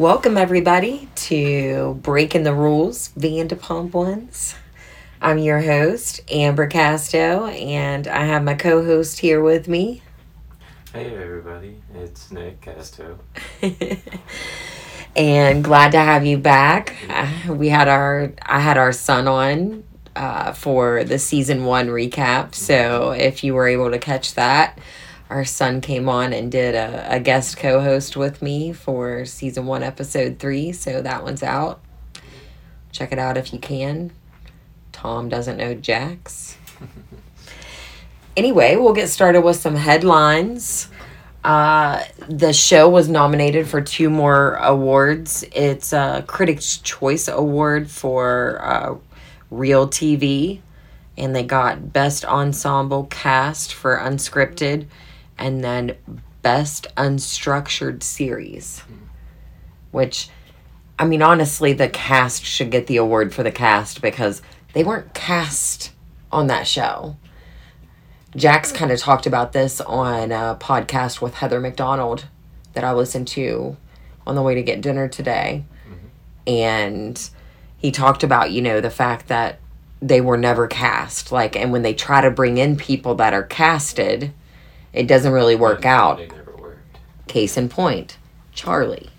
Welcome, everybody, to Breaking the Rules Vanderpump Ones. I'm your host, Amber Casto, and I have my co host here with me. Hey, everybody, it's Nick Casto. and glad to have you back. Uh, we had our I had our son on uh, for the season one recap. So if you were able to catch that, our son came on and did a, a guest co-host with me for season one, episode three. So that one's out. Check it out if you can. Tom doesn't know Jax. anyway, we'll get started with some headlines. Uh, the show was nominated for two more awards. It's a Critics' Choice Award for uh, Real TV, and they got Best Ensemble Cast for Unscripted, and then Best Unstructured Series. Which, I mean, honestly, the cast should get the award for the cast because they weren't cast on that show. Jax kind of talked about this on a podcast with Heather McDonald that I listened to on the way to get dinner today. Mm-hmm. And he talked about, you know, the fact that they were never cast. Like, and when they try to bring in people that are casted, it doesn't really work out. Case in point, Charlie.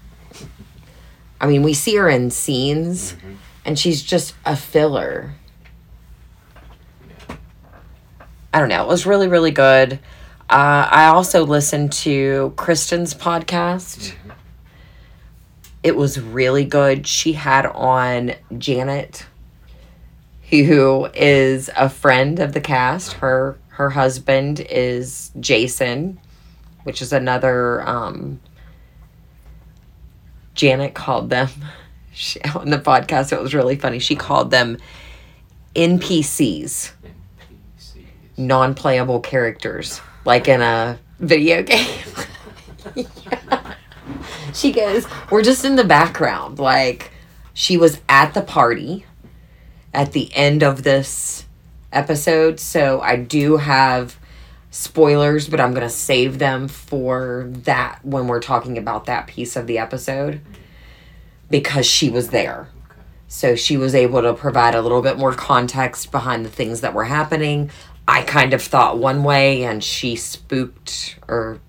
I mean, we see her in scenes, mm-hmm. and she's just a filler. I don't know. It was really, really good. Uh, I also listened to Kristen's podcast. Mm-hmm. It was really good. She had on Janet, who is a friend of the cast. Her her husband is Jason, which is another. Um, Janet called them she, on the podcast. It was really funny. She called them NPCs non playable characters, like in a video game. yeah. She goes, We're just in the background. Like, she was at the party at the end of this episode. So I do have spoilers, but I'm going to save them for that when we're talking about that piece of the episode because she was there. So she was able to provide a little bit more context behind the things that were happening. I kind of thought one way, and she spooked or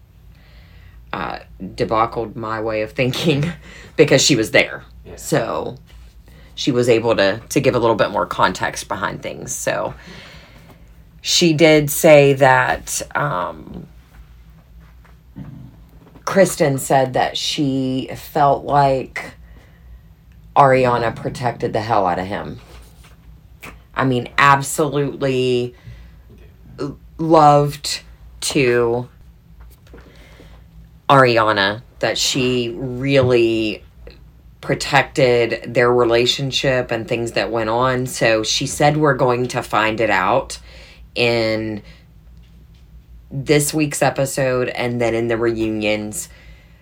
uh, debacled my way of thinking because she was there. Yeah. So she was able to to give a little bit more context behind things. So she did say that um, Kristen said that she felt like Ariana protected the hell out of him. I mean, absolutely loved to Ariana that she really protected their relationship and things that went on. So she said we're going to find it out in this week's episode and then in the reunions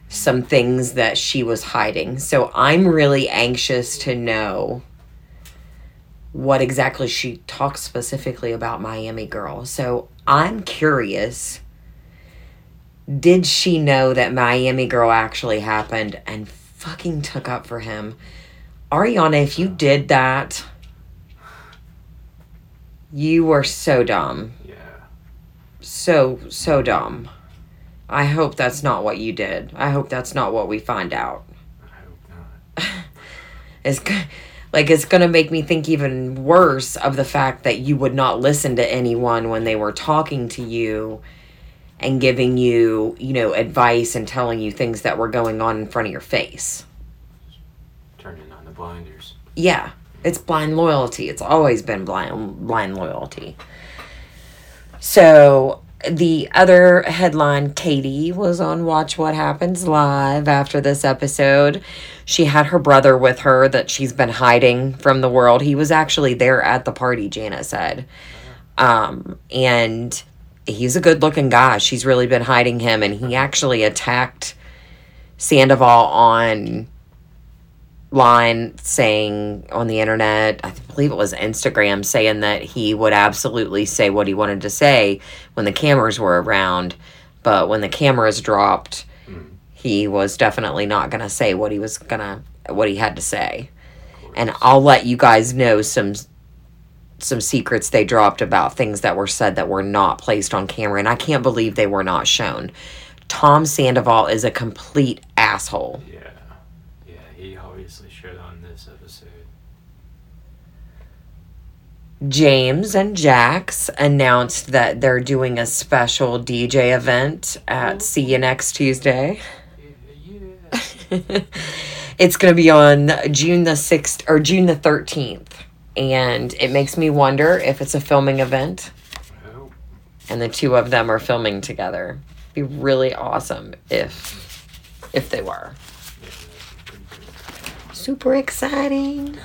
some things that she was hiding. So I'm really anxious to know what exactly she talks specifically about Miami Girl. So I'm curious did she know that Miami Girl actually happened and fucking took up for him? Ariana, if you did that, you were so dumb. Yeah. So, so dumb. I hope that's not what you did. I hope that's not what we find out. I hope not. it's like it's going to make me think even worse of the fact that you would not listen to anyone when they were talking to you and giving you, you know, advice and telling you things that were going on in front of your face. Turning on the blinders. Yeah. It's blind loyalty. It's always been blind blind loyalty. So the other headline Katie was on Watch What Happens Live after this episode. She had her brother with her that she's been hiding from the world. He was actually there at the party, Jana said. Um, and he's a good looking guy. She's really been hiding him, and he actually attacked Sandoval on line saying on the internet, I believe it was Instagram, saying that he would absolutely say what he wanted to say when the cameras were around, but when the cameras dropped, mm. he was definitely not going to say what he was going to what he had to say. And I'll let you guys know some some secrets they dropped about things that were said that were not placed on camera and I can't believe they were not shown. Tom Sandoval is a complete asshole. Yeah. Yeah, he obviously should on this episode. James and Jax announced that they're doing a special DJ event at See You Next Tuesday. Yeah. it's going to be on June the 6th or June the 13th. And it makes me wonder if it's a filming event and the two of them are filming together. Be really awesome if if they were. Super exciting.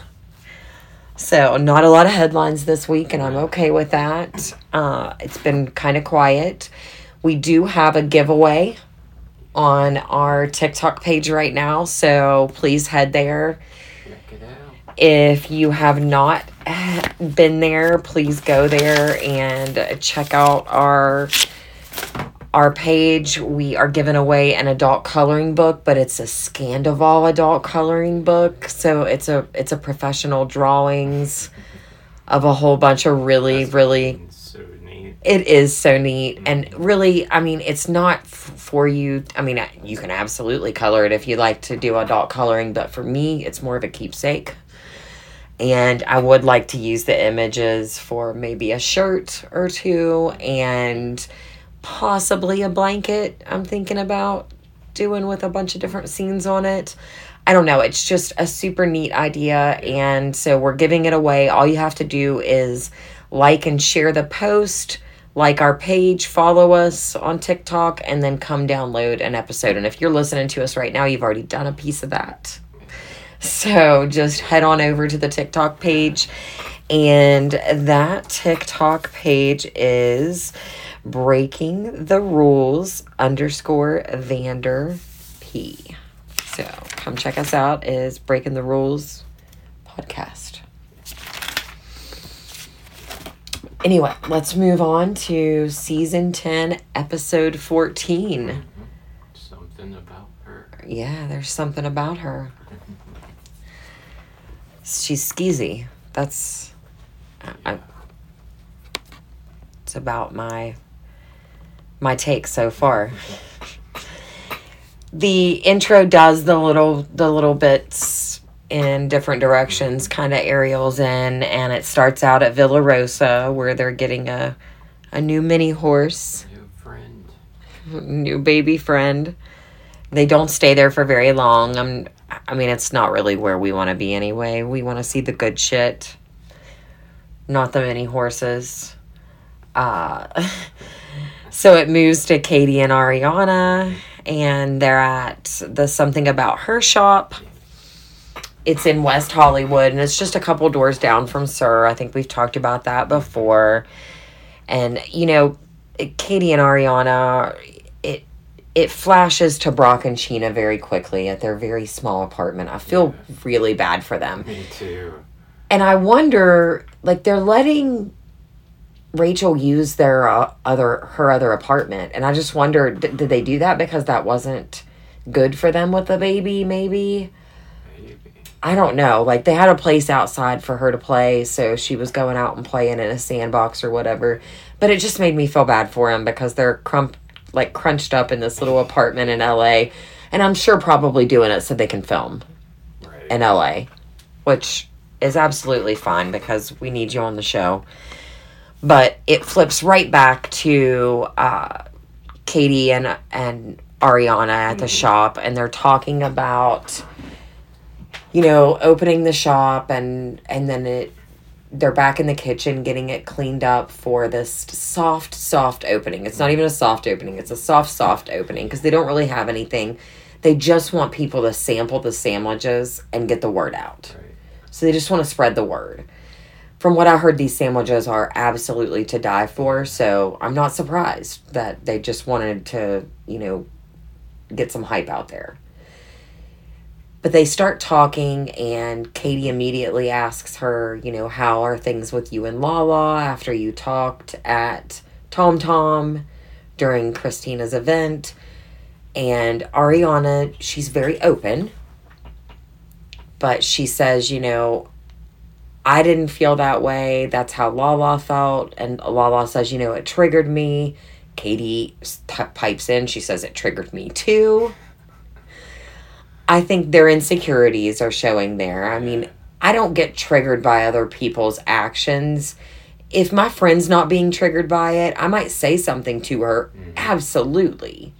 So, not a lot of headlines this week, and I'm okay with that. Uh, it's been kind of quiet. We do have a giveaway on our TikTok page right now, so please head there. Check it out. If you have not been there, please go there and check out our our page. We are giving away an adult coloring book, but it's a Scandoval adult coloring book. So it's a it's a professional drawings of a whole bunch of really That's really So it is so neat and really i mean it's not f- for you i mean you can absolutely color it if you like to do adult coloring but for me it's more of a keepsake and i would like to use the images for maybe a shirt or two and possibly a blanket i'm thinking about doing with a bunch of different scenes on it I don't know. It's just a super neat idea. And so we're giving it away. All you have to do is like and share the post, like our page, follow us on TikTok, and then come download an episode. And if you're listening to us right now, you've already done a piece of that. So just head on over to the TikTok page. And that TikTok page is breaking the rules underscore Vander P. So come check us out is Breaking the Rules podcast. Anyway, let's move on to season 10, episode 14. Something about her. Yeah, there's something about her. She's skeezy. That's I, it's about my my take so far. The intro does the little the little bits in different directions, kind of aerials in, and it starts out at Villa Rosa where they're getting a a new mini horse New friend. new baby friend. They don't stay there for very long. I'm I mean it's not really where we want to be anyway. We want to see the good shit. Not the mini horses. Uh so it moves to Katie and Ariana and they're at the something about her shop. It's in West Hollywood and it's just a couple doors down from SUR. I think we've talked about that before. And you know, Katie and Ariana, it flashes to Brock and Scheana very quickly at their very small apartment. I feel really bad for them. Me too. And I wonder, like, they're letting Rachel use their uh, other her other apartment, and I just wonder, d- did they do that because that wasn't good for them with the baby? Maybe Maybe. I don't know. Like they had a place outside for her to play, so she was going out and playing in a sandbox or whatever. But it just made me feel bad for him because they're crump like crunched up in this little apartment in LA, and I'm sure probably doing it so they can film Right. in LA, which is absolutely fine because we need you on the show. But it flips right back to uh, Katie and and Ariana at the shop, and they're talking about, you know, opening the shop, and and then it they're back in the kitchen getting it cleaned up for this soft, soft opening. It's not even a soft opening; it's a soft, soft opening because they don't really have anything. They just want people to sample the sandwiches and get the word out. Right. So they just want to spread the word. From what I heard, these sandwiches are absolutely to die for. So I'm not surprised that they just wanted to, you know, get some hype out there. But they start talking, and Katie immediately asks her, you know, how are things with you and Lala after you talked at Tom Tom during Christina's event? And Ariana, she's very open, but she says, you know, I didn't feel that way. That's how Lala felt. And Lala says, you know, it triggered me. Katie pipes in. She says, it triggered me too. I think their insecurities are showing there. I mean, I don't get triggered by other people's actions. If my friend's not being triggered by it, I might say something to her. Mhm. Absolutely.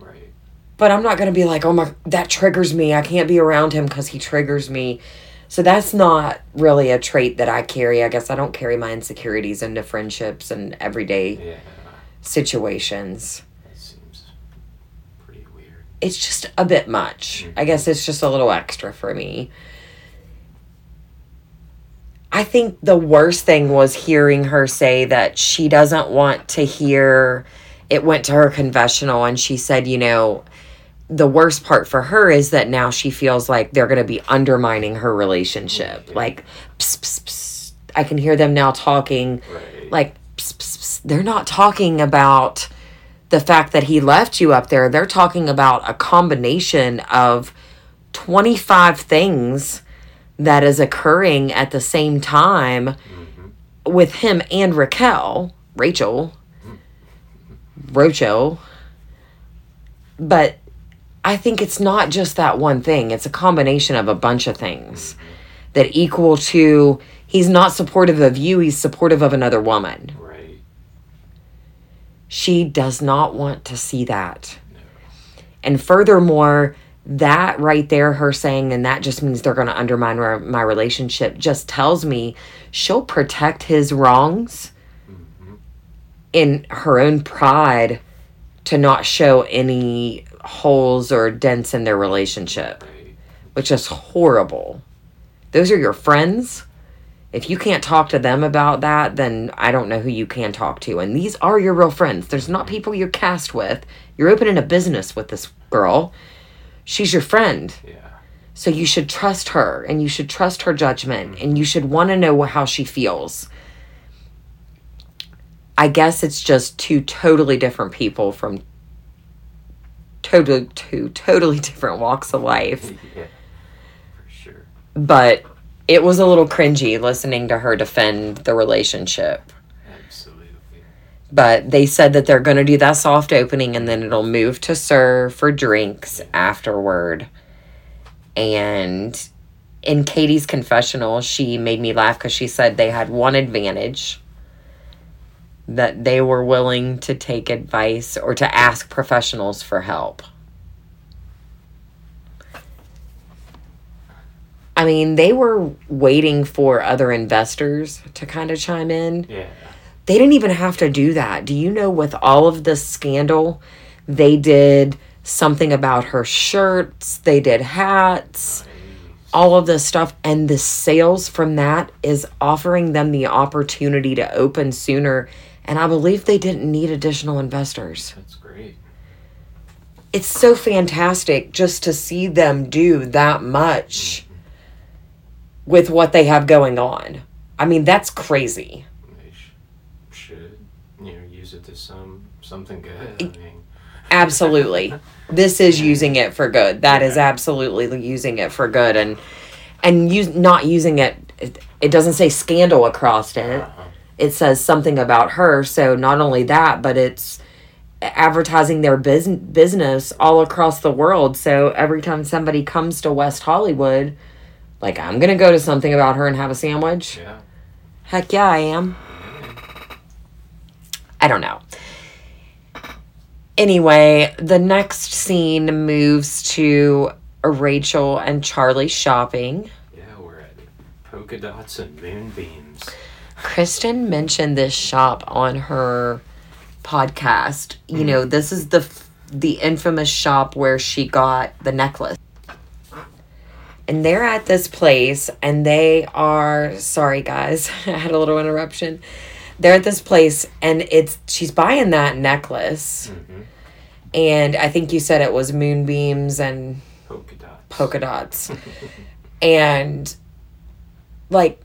Right. But I'm not going to be like, oh my, that triggers me. I can't be around him because he triggers me. So that's not really a trait that I carry. I guess I don't carry my insecurities into friendships and everyday Yeah. situations. That seems pretty weird. It's just a bit much. I mm-hmm. guess it's just a little extra for me. I think the worst thing was hearing her say that she doesn't want to hear it went to her confessional and she said, you know, the worst part for her is that now she feels like they're going to be undermining her relationship. Yeah. Like, psst, psst, psst. I can hear them now talking Right. like they're not talking about the fact that he left you up there they're talking about a combination of 25 things that is occurring at the same time hmm with him and Raquel Rachel Rocho. But I think it's not just that one thing it's a combination of a bunch of things that equal to he's not supportive of you he's supportive of another woman. She does not want to see that. And furthermore, that right there, her saying, and that just means they're going to undermine my, my relationship, just tells me she'll protect his wrongs hmm in her own pride to not show any holes or dents in their relationship, Right. which is horrible. Those are your friends. If you can't talk to them about that, then I don't know who you can talk to. And these are your real friends. There's not people you're cast with. You're opening a business with this girl. She's your friend. Yeah. So you should trust her and you should trust her judgment and you should want to know how she feels. I guess it's just two totally different people from totally two totally different walks of life. yeah. For sure. But it was a little cringy listening to her defend the relationship. Absolutely. But they said that they're going to do that soft opening and then it'll move to SUR for drinks afterward. And in Katie's confessional, she made me laugh because she said they had one advantage that they were willing to take advice or to ask professionals for help. I mean, they were waiting for other investors to kind of chime in Yeah. they didn't even have to do that. Do you know with all of this scandal, they did something about her shirts, they did hats, all of this stuff and the sales from that is offering them the opportunity to open sooner and I believe they didn't need additional investors. That's great. It's so fantastic just to see them do that much with what they have going on. I mean, that's crazy. They sh- should, you know, use it to some something good. I mean, absolutely this is using it for good that is Yeah. absolutely using it for good and and use not using it it, it doesn't say scandal across it uh-huh. it says something about her so not only that but it's advertising their bus- business all across the world so every time somebody comes to west hollywood like i'm gonna go to something about her and have a sandwich yeah. heck yeah i am I don't know. Anyway, the next scene moves to Rachel and Charlie shopping. Yeah, we're at polka dots and moonbeams. Kristen mentioned this shop on her podcast. You hmm. know, this is the the infamous shop where she got the necklace. And they're at this place and they are sorry guys, I had a little interruption. They're at this place and it's she's buying that necklace. Mm-hmm. And I think you said it was moonbeams and Polka dots. polka dots. and like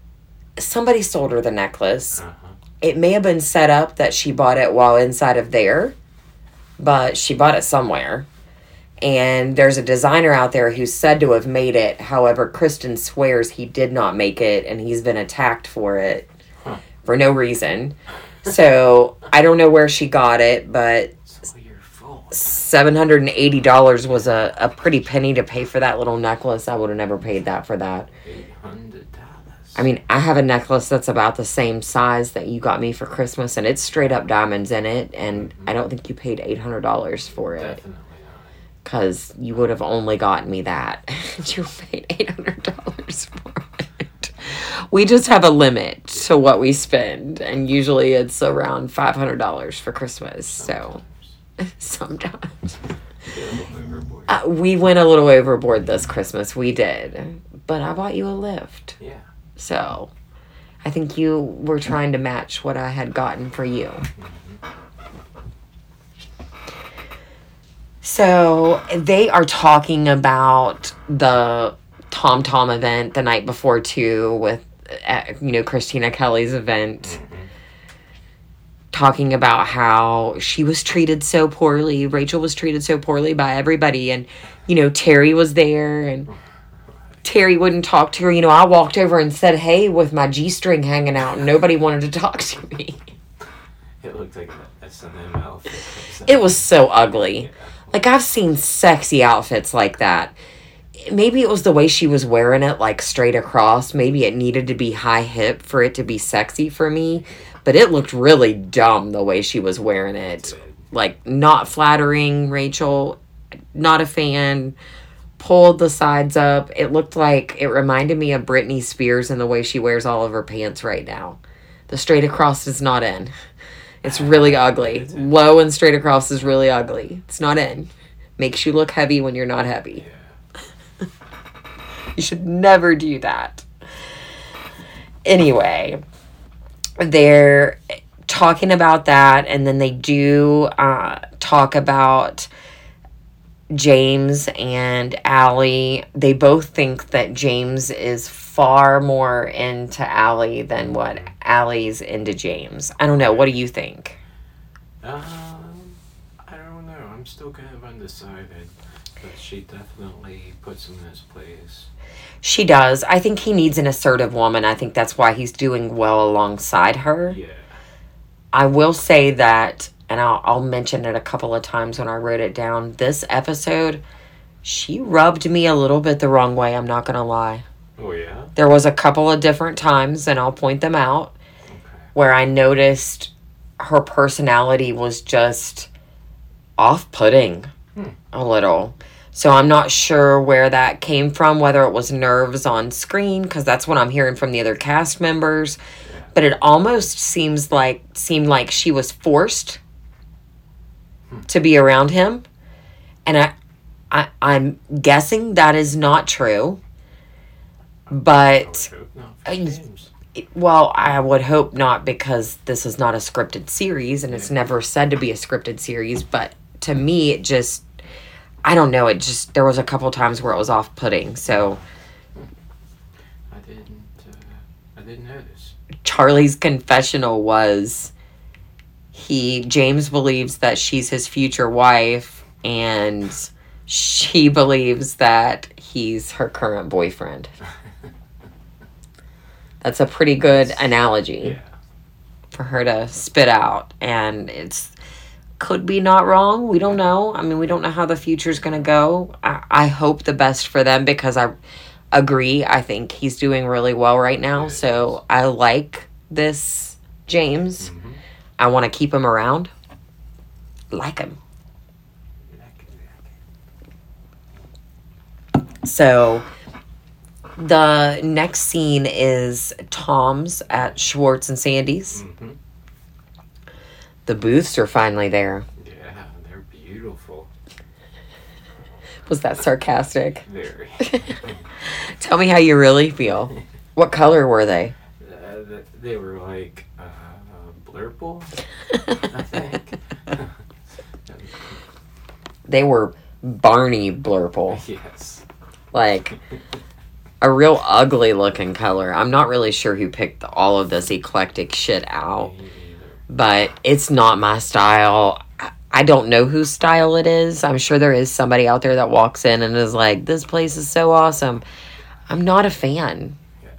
somebody sold her the necklace. Uh-huh. It may have been set up that she bought it while inside of there, but she bought it somewhere. And there's a designer out there who's said to have made it. However, Kristen swears he did not make it and he's been attacked for it Huh. for no reason. So I don't know where she got it, but It's all your fault. seven hundred and eighty dollars was a, a pretty penny to pay for that little necklace. I would have never paid that for that. Eight hundred dollars. I mean, I have a necklace that's about the same size that you got me for Christmas, and it's straight up diamonds in it. And mm-hmm. I don't think you paid eight hundred dollars for it definitely. Because you would have only gotten me that. you paid eight hundred dollars for it. We just have a limit to what we spend, and usually it's around five hundred dollars for Christmas. So sometimes. Get a little overboard. Uh, we went a little overboard this Christmas. We did. But I bought you a lift. yeah. So I think you were trying to match what I had gotten for you. So they are talking about the Tom Tom event the night before, too, with, uh, you know, Christina Kelly's event. Mm-hmm. Talking about how she was treated so poorly. Rachel was treated so poorly by everybody. And, you know, Terry was there and Terry wouldn't talk to her. You know, I walked over and said, hey, with my G string hanging out, and nobody wanted to talk to me. It looked like an S&M outfit. It was so ugly. Yeah. Like, I've seen sexy outfits like that. Maybe it was the way she was wearing it, like straight across. Maybe it needed to be high hip for it to be sexy for me. But it looked really dumb the way she was wearing it. Like, not flattering, Rachel. Not a fan. Pulled the sides up. It looked like it reminded me of Britney Spears and the way she wears all of her pants right now. The straight across is not in. It's really ugly. Low and straight across is really ugly. It's not in. Makes you look heavy when you're not heavy. Yeah. You should never do that. Anyway, they're talking about that, and then they do uh, talk about James and Allie. They both think that James is far more into Allie than what Allie's into James. I don't know. What do you think? Um, I don't know. I'm still kind of undecided, but she definitely puts him in his place. She does. I think he needs an assertive woman. I think that's why he's doing well alongside her. Yeah. I will say that, and I'll, I'll mention it a couple of times when I wrote it down. This episode, she rubbed me a little bit the wrong way. I'm not going to lie. Oh yeah. There was a couple of different times, and I'll point them out, Okay. where I noticed her personality was just off putting Hmm. a little. So I'm not sure where that came from, whether it was nerves on screen, because that's what I'm hearing from the other cast members. Yeah. But it almost seems like seemed like she was forced to be around him. And I, I I'm guessing that is not true. But hope not for James. well, I would hope not because this is not a scripted series and it's never said to be a scripted series. But to me, it just, I don't know. It just, there was a couple times where it was off putting. So I didn't. Uh, I didn't notice. Charlie's confessional was he, James believes that she's his future wife and she believes that he's her current boyfriend. That's a pretty good analogy. Yeah. for her to spit out and it's could be not wrong we don't know. I mean we don't know how the future's going to go. I, I hope the best for them because i agree i think he's doing really well right now so i like this james. Mhm. i want to keep him around. Like him. So the next scene is tom's at schwartz and sandy's Mhm. the booths are finally there Yeah, they're beautiful. was that sarcastic Very. Tell me how you really feel. What color were they? Uh, they were like uh, blurple, I think. they were Barney blurple. yes. Like a real ugly looking color. I'm not really sure who picked all of this eclectic shit out, but it's not my style. I- don't know whose style it is. I'm sure there is somebody out there that walks in and is like, this place is so awesome. I'm not a fan. Yeah.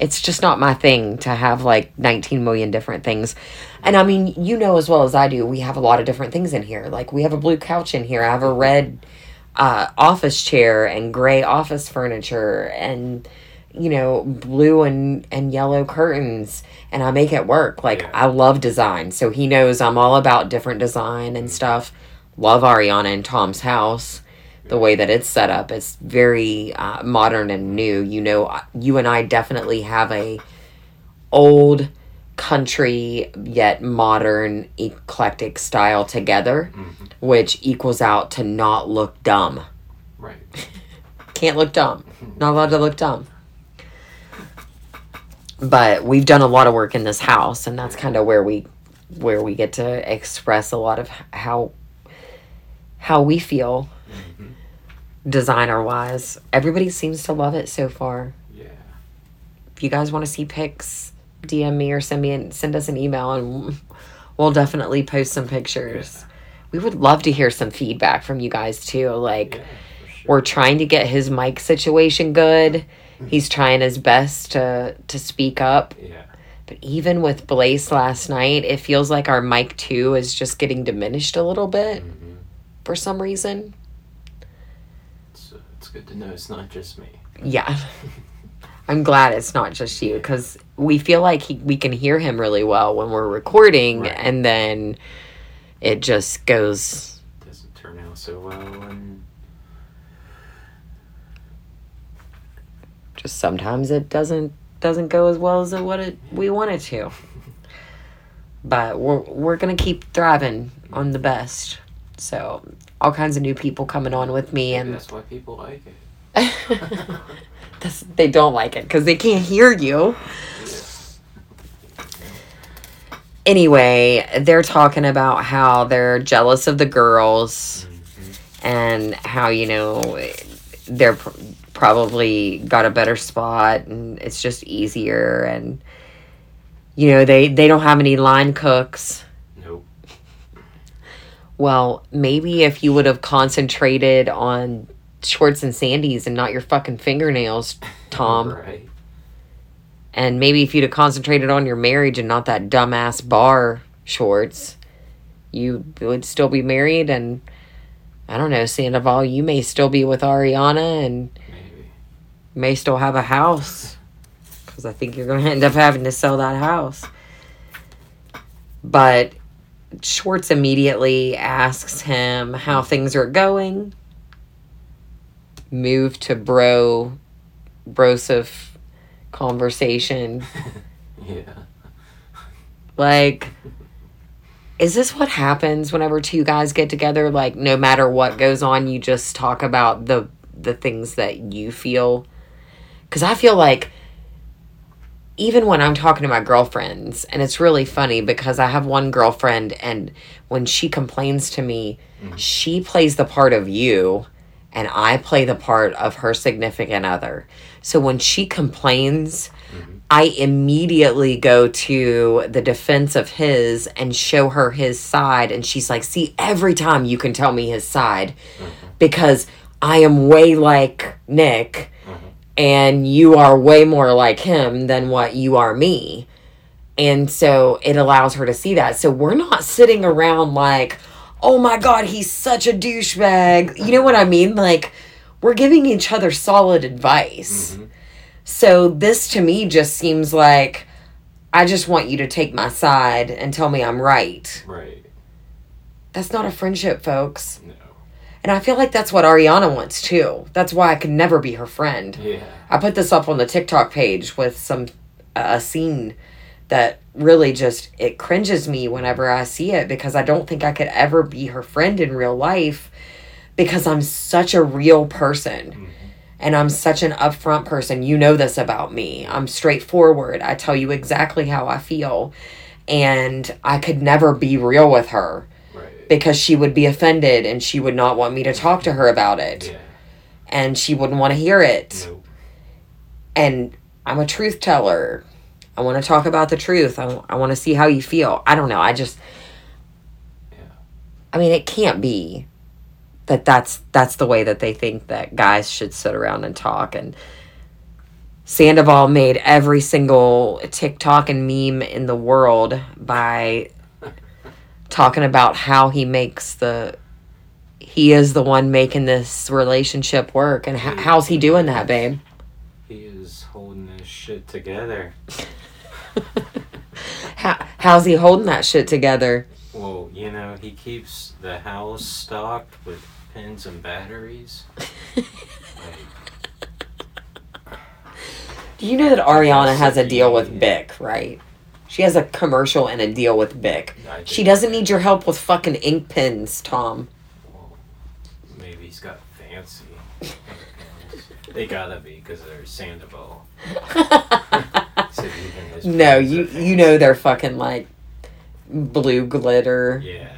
It's just not my thing to have like 19 million different things. And I mean, you know as well as I do, we have a lot of different things in here. Like we have a blue couch in here. I have a red uh, office chair and gray office furniture and you know blue and and yellow curtains and I make it work. Like Yeah. I love design. So he knows I'm all about different design and stuff. Love Ariana and Tom's house. The way that it's set up, it's very uh, modern and new. You know, you and I definitely have a old country yet modern eclectic style together, hmm which equals out to not look dumb. Right. Can't look dumb. Not allowed to look dumb. But we've done a lot of work in this house, and that's kind of where we where we get to express a lot of how how we feel hmm designer wise. Everybody seems to love it so far. Yeah. If you guys want to see pics, DM me or send me and send us an email, and we'll definitely post some pictures. We would love to hear some feedback from you guys too. Like, Yeah. Sure. we're trying to get his mic situation good. He's trying his best to to speak up. Yeah. But even with Blaze last night, it feels like our mic two is just getting diminished a little bit hmm for some reason. It's, uh, it's good to know it's not just me. Yeah. I'm glad it's not just you because we feel like he, we can hear him really well when we're recording, Right. and then it just goes. doesn't turn out so well and Just sometimes it doesn't doesn't go as well as what it we want it to. But we're we're gonna keep thriving on the best. So all kinds of new people coming on with me, and that's why people like it. That's, they don't like it because they can't hear you. Anyway, they're talking about how they're jealous of the girls hmm and how, you know, they're pr- probably got a better spot and it's just easier. And, you know, they, they don't have any line cooks. Nope. Well, maybe if you would have concentrated on Schwartz and Sandy's and not your fucking fingernails, Tom. Right. And maybe if you'd have concentrated on your marriage and not that dumbass bar shorts, you would still be married. And I don't know, Sandoval, you may still be with Ariana and Maybe. may still have a house. Because I think you're going to end up having to sell that house. But Schwartz immediately asks him how things are going. Move to bro, brosif conversation. Yeah. Like, is this what happens whenever two guys get together? Like, no matter what goes on, you just talk about the the things that you feel. Because I feel like even when I'm talking to my girlfriends, and it's really funny because I have one girlfriend, and when she complains to me, mm-hmm. she plays the part of you, and I play the part of her significant other. So when she complains, I immediately go to the defense of his and show her his side. And she's like, See, every time you can tell me his side because I am way like Nick and you are way more like him than what you are me. And so it allows her to see that. So we're not sitting around like, oh my God, he's such a douchebag. You know what I mean? Like, we're giving each other solid advice. Mhm. So this to me just seems like I just want you to take my side and tell me I'm right. Right. That's not a friendship, folks. No. And I feel like that's what Ariana wants too. That's why I could never be her friend. Yeah. I put this up on the TikTok page with some a scene that really just it cringes me whenever I see it because I don't think I could ever be her friend in real life because I'm such a real person Mhm. and I'm such an upfront person. You know this about me. I'm straightforward. I tell you exactly how I feel. And I could never be real with her Right. because she would be offended and she would not want me to talk to her about it. Yeah. And she wouldn't want to hear it. Nope. And I'm a truth teller. I want to talk about the truth. I, I want to see how you feel. I don't know. I just, Yeah. I mean, it can't be that that's that's the way that they think that guys should sit around and talk. And Sandoval made every single TikTok and meme in the world by talking about how he makes the he is the one making this relationship work. And how, how's he doing that babe? He is holding this shit together. how, how's he holding that shit together? Well, you know, he keeps the house stocked with pins and batteries. Like, do you know that ariana has a deal with bic right? She has a commercial and a deal with bic. She doesn't need your help with fucking ink pens tom. Well, maybe he's got fancy. they gotta be because they're Sandoval. So no you you know they're fucking like blue glitter. Yeah,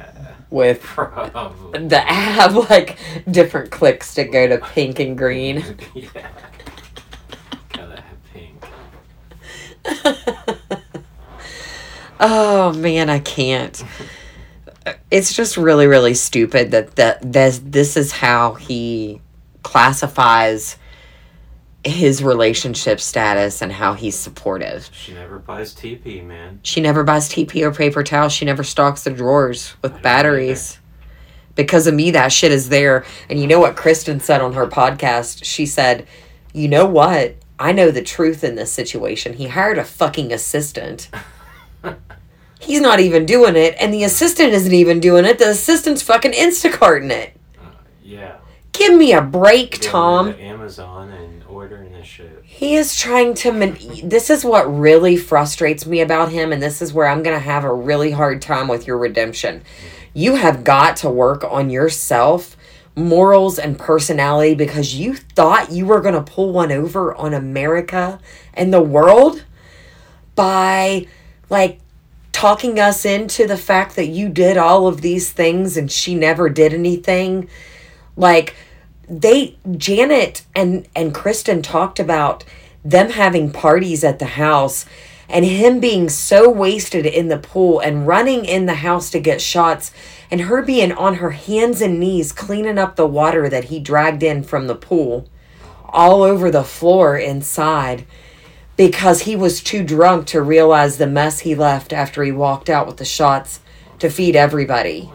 with probably. that have like different clicks to go to pink and green. yeah. Gotta have pink. oh man, I can't. It's just really, really stupid that that this this is how he classifies his relationship status and how he's supportive. She never buys TP, man. She never buys TP or paper towels. She never stocks the drawers with batteries. Because of me, that shit is there. And you know what Kristen said on her podcast? She said, You know what? I know the truth in this situation. He hired a fucking assistant. He's not even doing it, and the assistant isn't even doing it. The assistant's fucking Instacarting it. Uh, yeah. Give me a break, Tom. Amazon and this shit. He is trying to. Man- this is what really frustrates me about him, and this is where I'm going to have a really hard time with your redemption. You have got to work on yourself, morals, and personality because you thought you were going to pull one over on America and the world by, like, talking us into the fact that you did all of these things and she never did anything. Like, they Janet and and Kristen talked about them having parties at the house and him being so wasted in the pool and running in the house to get shots and her being on her hands and knees cleaning up the water that he dragged in from the pool all over the floor inside because he was too drunk to realize the mess he left after he walked out with the shots to feed everybody.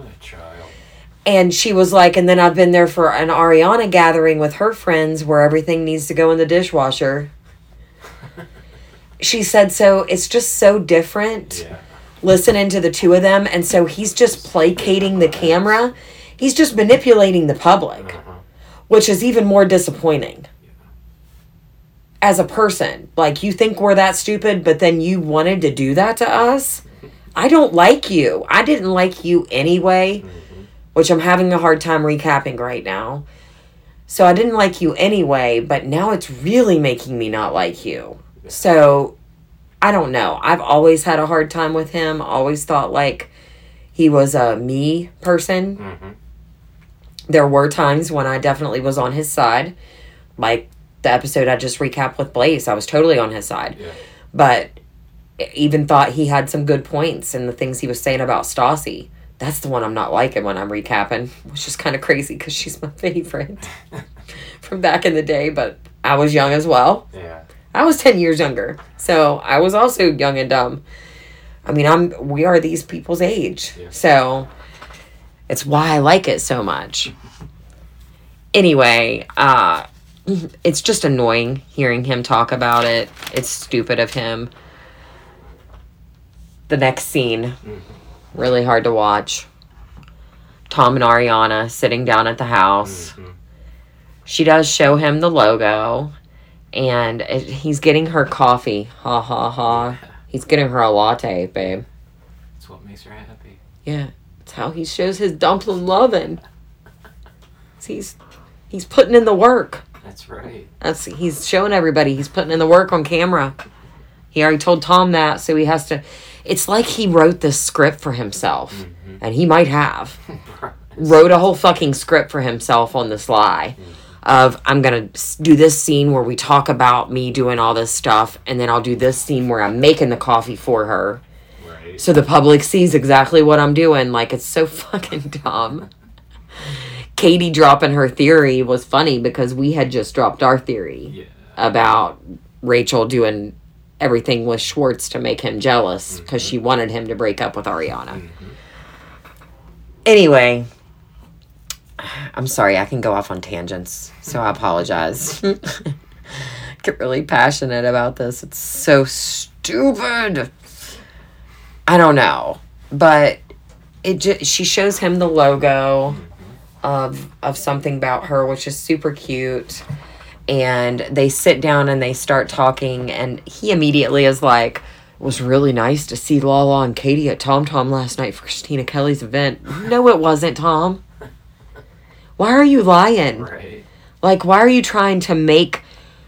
What a child. And she was like, and then I've been there for an Ariana gathering with her friends where everything needs to go in the dishwasher. She said, so it's just so different Yeah. listening to the two of them. And so he's just placating the camera. He's just manipulating the public, Uh-huh. which is even more disappointing. As a person, like you think we're that stupid, but then you wanted to do that to us. I don't like you. I didn't like you anyway Mm-hmm. Which I'm having a hard time recapping right now. So I didn't like you anyway, but now it's really making me not like you. So I don't know. I've always had a hard time with him. Always thought like he was a me person. Mm-hmm. There were times when I definitely was on his side. Like the episode I just recapped with Blaze, I was totally on his side. Yeah. But even thought he had some good points in the things he was saying about Stassi. That's the one I'm not liking when I'm recapping, which is kind of crazy because she's my favorite from back in the day. But I was young as well. Yeah. I was ten years younger, so I was also young and dumb. I mean, I'm we are these people's age, Yeah. so it's why I like it so much. Anyway, uh, it's just annoying hearing him talk about it. It's stupid of him. The next scene, really hard to watch. Tom and Ariana sitting down at the house. Mhm. She does show him the logo, and it, he's getting her coffee. Ha ha ha. He's getting her a latte, babe. That's what makes her happy. Yeah, it's how he shows his dumpling loving. He's he's putting in the work. That's right. That's he's showing everybody he's putting in the work on camera. He already told Tom that, so he has to. It's like he wrote this script for himself, Mm-hmm. and he might have wrote a whole fucking script for himself on the sly. Of I'm gonna do this scene where we talk about me doing all this stuff, and then I'll do this scene where I'm making the coffee for her. Right. so the public sees exactly what I'm doing. Like it's so fucking dumb. Katie dropping her theory was funny because we had just dropped our theory yeah. about Rachel doing everything with Schwartz to make him jealous because she wanted him to break up with Ariana. Mhm. Anyway, I'm sorry, I can go off on tangents, so I apologize. Get really passionate about this. It's so stupid. I don't know, but it just she shows him the logo of of something about her, which is super cute. And they sit down and they start talking, and he immediately is like, "It was really nice to see Lala and Katie at Tom Tom last night for Kristina Kelly's event." No, it wasn't, Tom. Why are you lying? Right. Like, why are you trying to make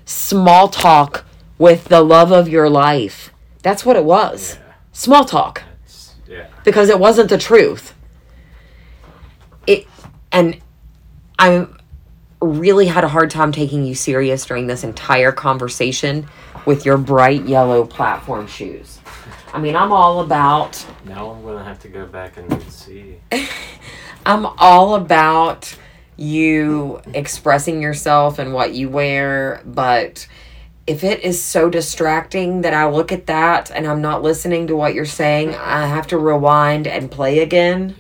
small talk with the love of your life? That's what it was. Yeah. Small talk yeah. because it wasn't the truth. It and I really had a hard time taking you serious during this entire conversation with your bright yellow platform shoes. I mean, I'm all about Now I'm gonna have to go back and see. I'm all about you expressing yourself and what you wear, but if it is so distracting that I look at that and I'm not listening to what you're saying, I have to rewind and play again.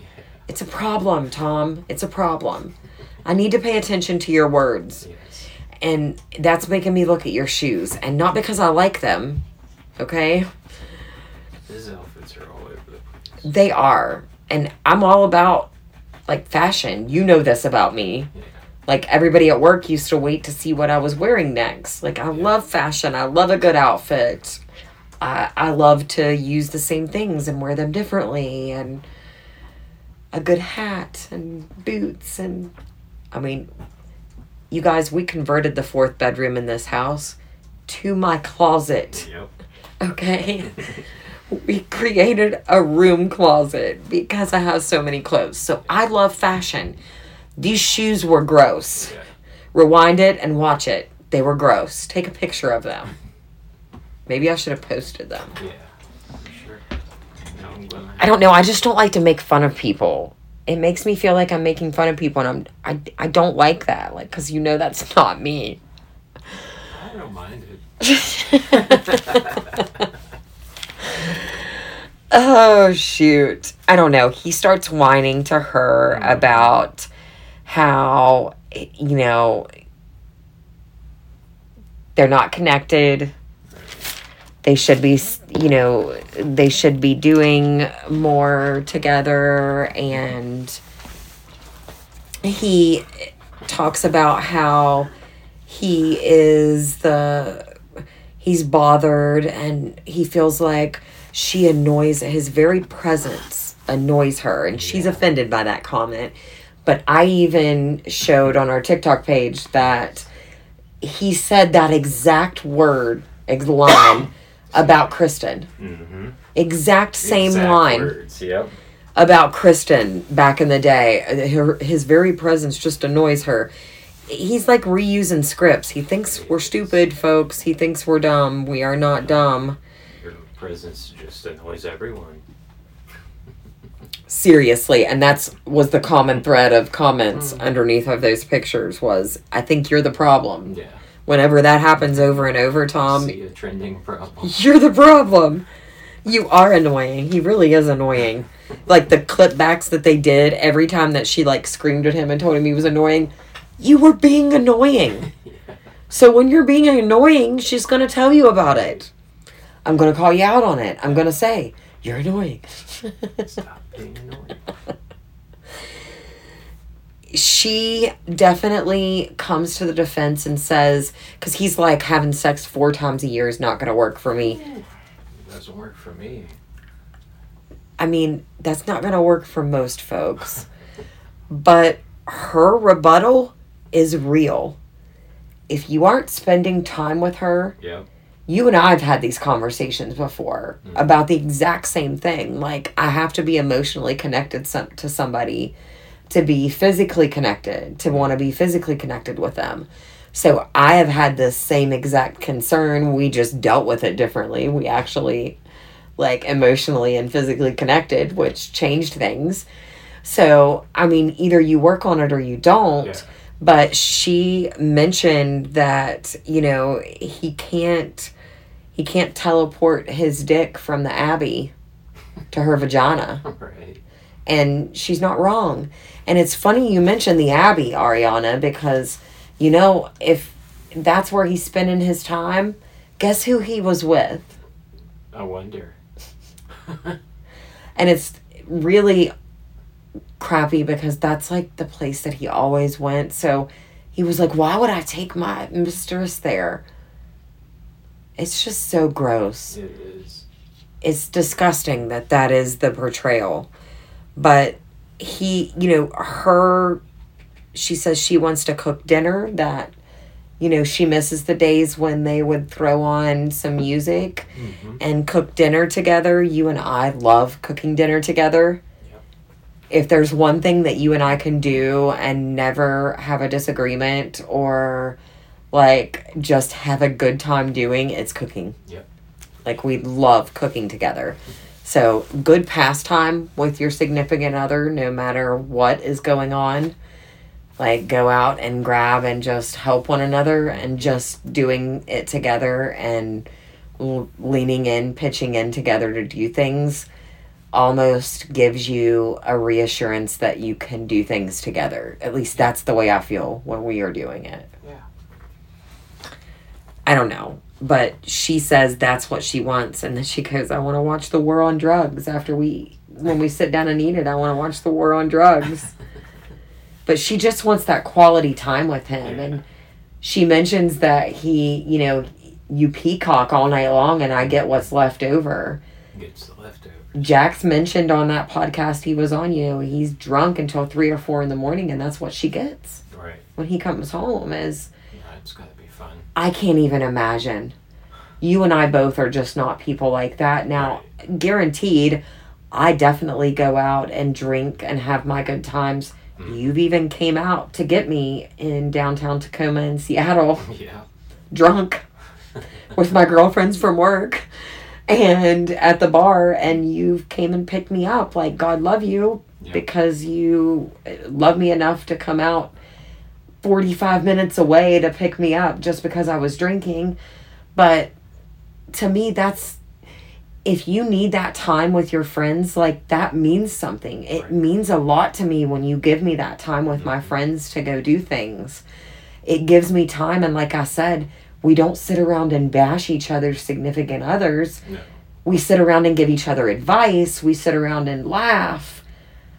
It's a problem, Tom. It's a problem. I need to pay attention to your words. Yes. And that's making me look at your shoes. And not because I like them, okay? His outfits are all over the place. They are. And I'm all about like fashion. You know this about me. Yeah. Like everybody at work used to wait to see what I was wearing next. Like I love fashion. I love a good outfit. I I love to use the same things and wear them differently and a good hat and boots and I mean you guys we converted the fourth bedroom in this house to my closet. Yep. Okay. we created a room closet because I have so many clothes. So I love fashion. These shoes were gross. Yeah. Rewind it and watch it. They were gross. Take a picture of them. Maybe I should have posted them. Yeah. Sure. I'm. I don't know. I just don't like to make fun of people. It makes me feel like I'm making fun of people, and I'm I, I don't like that. Like, cause you know that's not me. I don't mind it. oh shoot i don't know he starts whining to her mm-hmm. about how you know they're not connected they should be you know they should be doing more together. And he talks about how he is the he's bothered and he feels like she annoys his very presence annoys her. And she's Yeah. offended by that comment. But i even showed on our tiktok page that he said that exact word ex- line about kristen Mm-hmm. exact same Exact line Words. Yep. about Kristen back in the day. Her, his very presence just annoys her. He's like reusing scripts. He thinks we're stupid, folks. He thinks we're dumb. We are not dumb. Your presence just annoys everyone. Seriously, and that's was the common thread of comments underneath of those pictures was I think you're the problem. Yeah. Whenever that happens over and over, Tom, See a trending problem. You're the problem. You are annoying. He really is annoying. Like the clip backs that they did every time that she like screamed at him and told him he was annoying. You were being annoying. So when you're being annoying, she's going to tell you about it. I'm going to call you out on it. I'm going to say, you're annoying. Stop being annoying. she definitely comes to the defense and says, because he's like, having sex four times a year is not going to work for me. It doesn't work for me. I mean, that's not going to work for most folks. But her rebuttal is real. If you aren't spending time with her, Yep. you and I have had these conversations before mm-hmm. about the exact same thing. Like, I have to be emotionally connected some, to somebody to be physically connected, to want to be physically connected with them. So, I have had this same exact concern. We just dealt with it differently. We actually like emotionally and physically connected, which changed things. So, I mean, either you work on it or you don't. Yeah. But she mentioned that, you know, he can't he can't teleport his dick from the abbey to her vagina. Right. And she's not wrong. And it's funny you mentioned the abbey, Ariana, because you know, if that's where he's spending his time, guess who he was with? I wonder. and it's really crappy because that's like the place that he always went so he was like why would i take my mistress there it's just so gross It is. it's disgusting that that is the portrayal but he you know her she says she wants to cook dinner that you know she misses the days when they would throw on some music hmm and cook dinner together. You and I love cooking dinner together. Yep. If there's one thing that you and I can do and never have a disagreement or like just have a good time doing, it's cooking. Yep. Like we love cooking together. So, good pastime with your significant other no matter what is going on. Like go out and grab and just help one another and just doing it together and l- leaning in, pitching in together to do things almost gives you a reassurance that you can do things together. At least that's the way I feel when we are doing it. Yeah. I don't know. But she says that's what she wants and then she goes, I want to watch the war on drugs after we when we sit down and eat it, I want to watch the war on drugs. but she just wants that quality time with him and she mentions that he, you know, you peacock all night long and I get what's left over. Gets the leftovers. Jax mentioned on that podcast he was on, you know, he's drunk until three or four in the morning, and that's what she gets Right. when he comes home. Is Yeah, it's fun. I can't even imagine. You and I both are just not people like that. Now, guaranteed, I definitely go out and drink and have my good times. Mm. You've even came out to get me in downtown Tacoma in Seattle Yeah. drunk with my girlfriends from work and at the bar and you've came and picked me up like god love you Yeah. because you love me enough to come out 45 minutes away to pick me up just because i was drinking. But to me that's if you need that time with your friends like that means something. It Right. means a lot to me when you give me that time with my mm-hmm. friends to go do things. It gives me time and like i said we don't sit around and bash each other's significant others. No. we sit around and give each other advice. We sit around and laugh.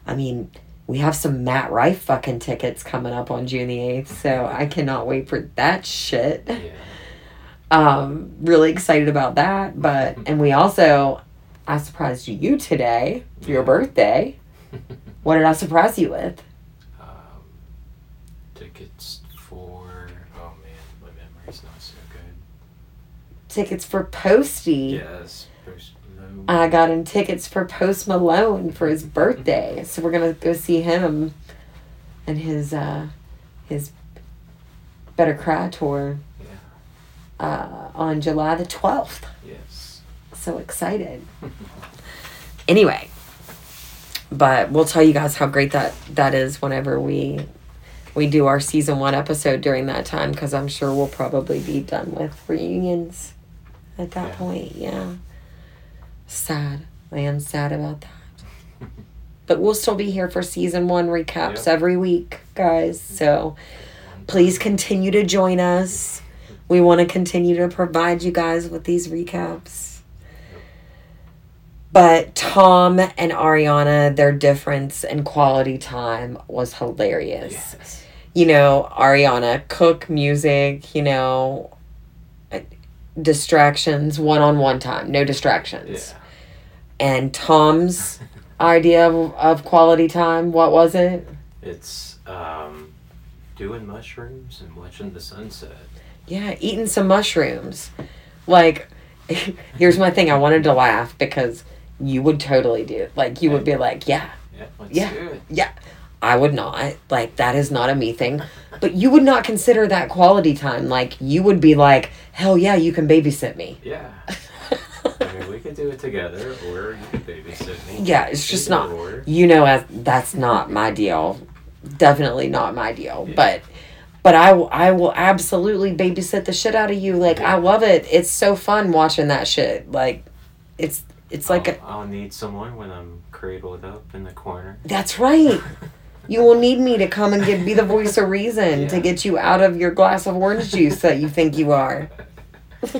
I mean we have some matt rife fucking tickets coming up on june the 8th so i cannot wait for that shit Yeah. um really excited about that but and we also i surprised you today for your birthday what did i surprise you with um, tickets for. Oh man, my memory's not so good. tickets for posty Yes. I got him tickets for Post Malone for his birthday. So we're gonna go see him and his uh his Better Cry tour yeah. uh on July the twelfth. Yes. So excited. Anyway. But we'll tell you guys how great that that is whenever we we do our season one episode during that time because I'm sure we'll probably be done with reunions at that Yeah. point. Yeah. Sad. I am sad about that. But we'll still be here for season one recaps Yep. every week, guys. So please continue to join us. We want to continue to provide you guys with these recaps. But Tom and Ariana, their difference in quality time was hilarious Yes. you know, Ariana, cook music, you know, distractions, one on one time, no distractions. Yeah. And Tom's idea of, of quality time, what was it? It's um, doing mushrooms and watching the sunset. Yeah, eating some mushrooms. Like, here's my thing I wanted to laugh because you would totally do it. Like, you would be like, yeah, Yeah. Let's Yeah. do it. yeah. I would not. Like, that is not a me thing. But you would not consider that quality time. Like, you would be like, hell yeah, you can babysit me. Yeah. I mean, we could do it together, or you could babysit me. Yeah, it's just Either not. or. You know, as- that's not my deal. Definitely not my deal. Yeah. But, but I, will- I will absolutely babysit the shit out of you. Like I love it. It's so fun watching that shit. Like, it's it's like a. I'll, I'll need someone when I'm cradled up in the corner. That's right. You will need me to come and give, be the voice of reason to get you out of your glass of orange juice that you think you are.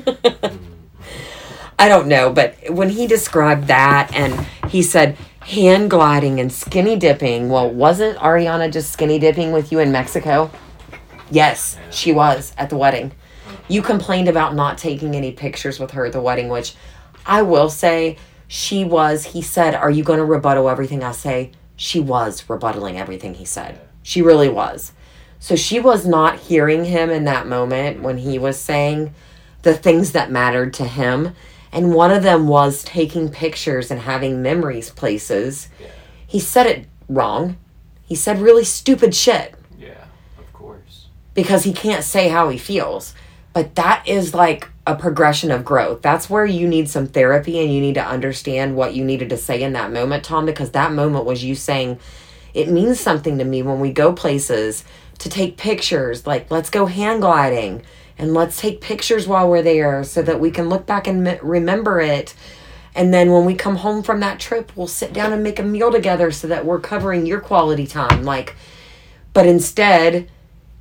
I don't know, but when he described that and he said hand gliding and skinny dipping, well, wasn't Ariana just skinny dipping with you in Mexico? Yes, she was at the wedding. You complained about not taking any pictures with her at the wedding, which I will say she was. He said, Are you going to rebuttal everything I say? She was rebuttaling everything he said. She really was. So she was not hearing him in that moment when he was saying the things that mattered to him. And one of them was taking pictures and having memories places. Yeah. He said it wrong. He said really stupid shit Yeah, of course. because he can't say how he feels. But that is like a progression of growth. That's where you need some therapy and you need to understand what you needed to say in that moment, Tom, because that moment was you saying, it means something to me when we go places to take pictures. Like, let's go hand gliding and let's take pictures while we're there so that we can look back and me- remember it. And then when we come home from that trip, we'll sit down and make a meal together so that we're covering your quality time. Like, but instead,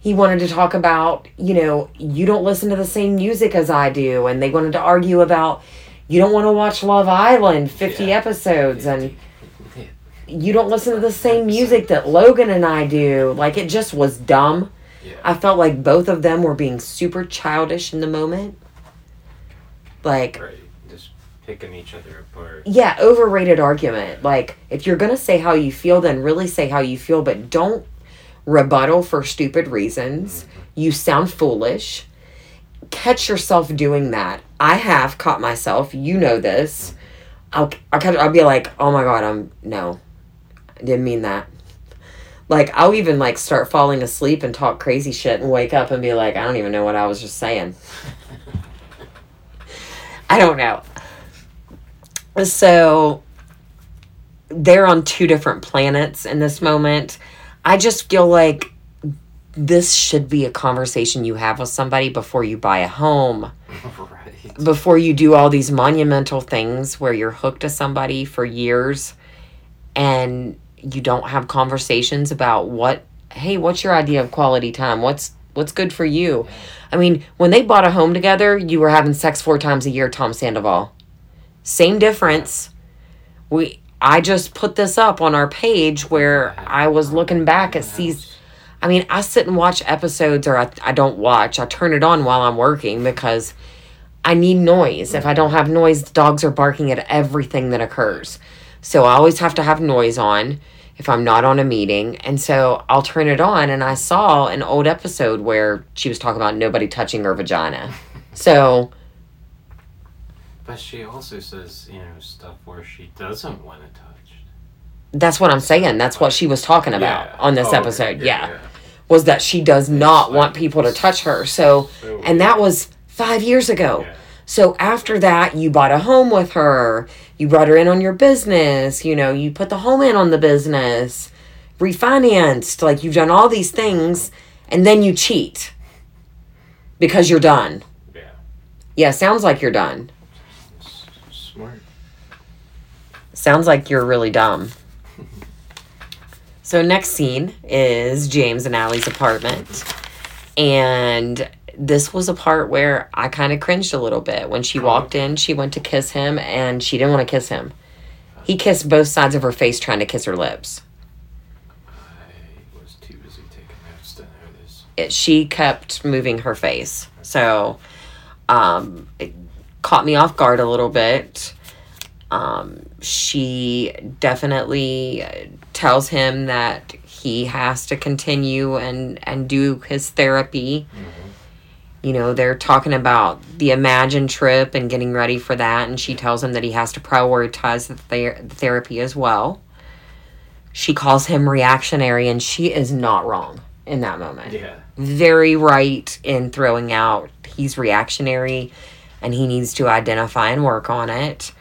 he wanted to talk about, you know, you don't listen to the same music as I do. And they wanted to argue about, you don't want to watch Love Island 50 Yeah. episodes. And you don't listen to the same music that Logan and I do. Like, it just was dumb. Yeah. I felt like both of them were being super childish in the moment. Like, right. Just picking each other apart. yeah, overrated argument. Like, if you're going to say how you feel, then really say how you feel, but don't rebuttal for stupid reasons. You sound foolish. Catch yourself doing that. I have caught myself. You know this. I'll, I'll, catch, I'll be like, oh my God, I'm, no, I didn't mean that. Like, I'll even like start falling asleep and talk crazy shit and wake up and be like, I don't even know what I was just saying. I don't know. So they're on two different planets in this moment. I just feel like this should be a conversation you have with somebody before you buy a home, right. before you do all these monumental things where you're hooked to somebody for years and you don't have conversations about what hey, what's your idea of quality time? What's what's good for you? I mean, when they bought a home together, you were having sex four times a year, Tom Sandoval. Same difference. We I just put this up on our page where I was looking back at season. I mean, I sit and watch episodes, or I, I don't watch. I turn it on while I'm working because I need noise. If I don't have noise, the dogs are barking at everything that occurs. So I always have to have noise on if I'm not on a meeting. And so I'll turn it on, and I saw an old episode where she was talking about nobody touching her vagina. So But she also says, you know, stuff where she doesn't want it touched. that's what I'm saying. That's what she was talking about Yeah. on this Oh, episode. yeah. was that she does not want people to touch her. So, So- and that was five years ago. Yeah. So after that, you bought a home with her. You brought her in on your business. You know, you put the home in on the business, refinanced. Like you've done all these things, and then you cheat because you're done. Yeah. Yeah, sounds like you're done. Sounds like you're really dumb. So next scene is James and Allie's apartment. And this was a part where I kind of cringed a little bit. When she walked in, she went to kiss him and she didn't want to kiss him. He kissed both sides of her face trying to kiss her lips. I was too busy taking notes to. It, she kept moving her face. So um, it caught me off guard a little bit. Um, she definitely tells him that he has to continue and, and do his therapy. You know, they're talking about the Imagine trip and getting ready for that, and she tells him that he has to prioritize the, ther- the therapy as well. She calls him reactionary, and she is not wrong in that moment Yeah. very right in throwing out he's reactionary and he needs to identify and work on it.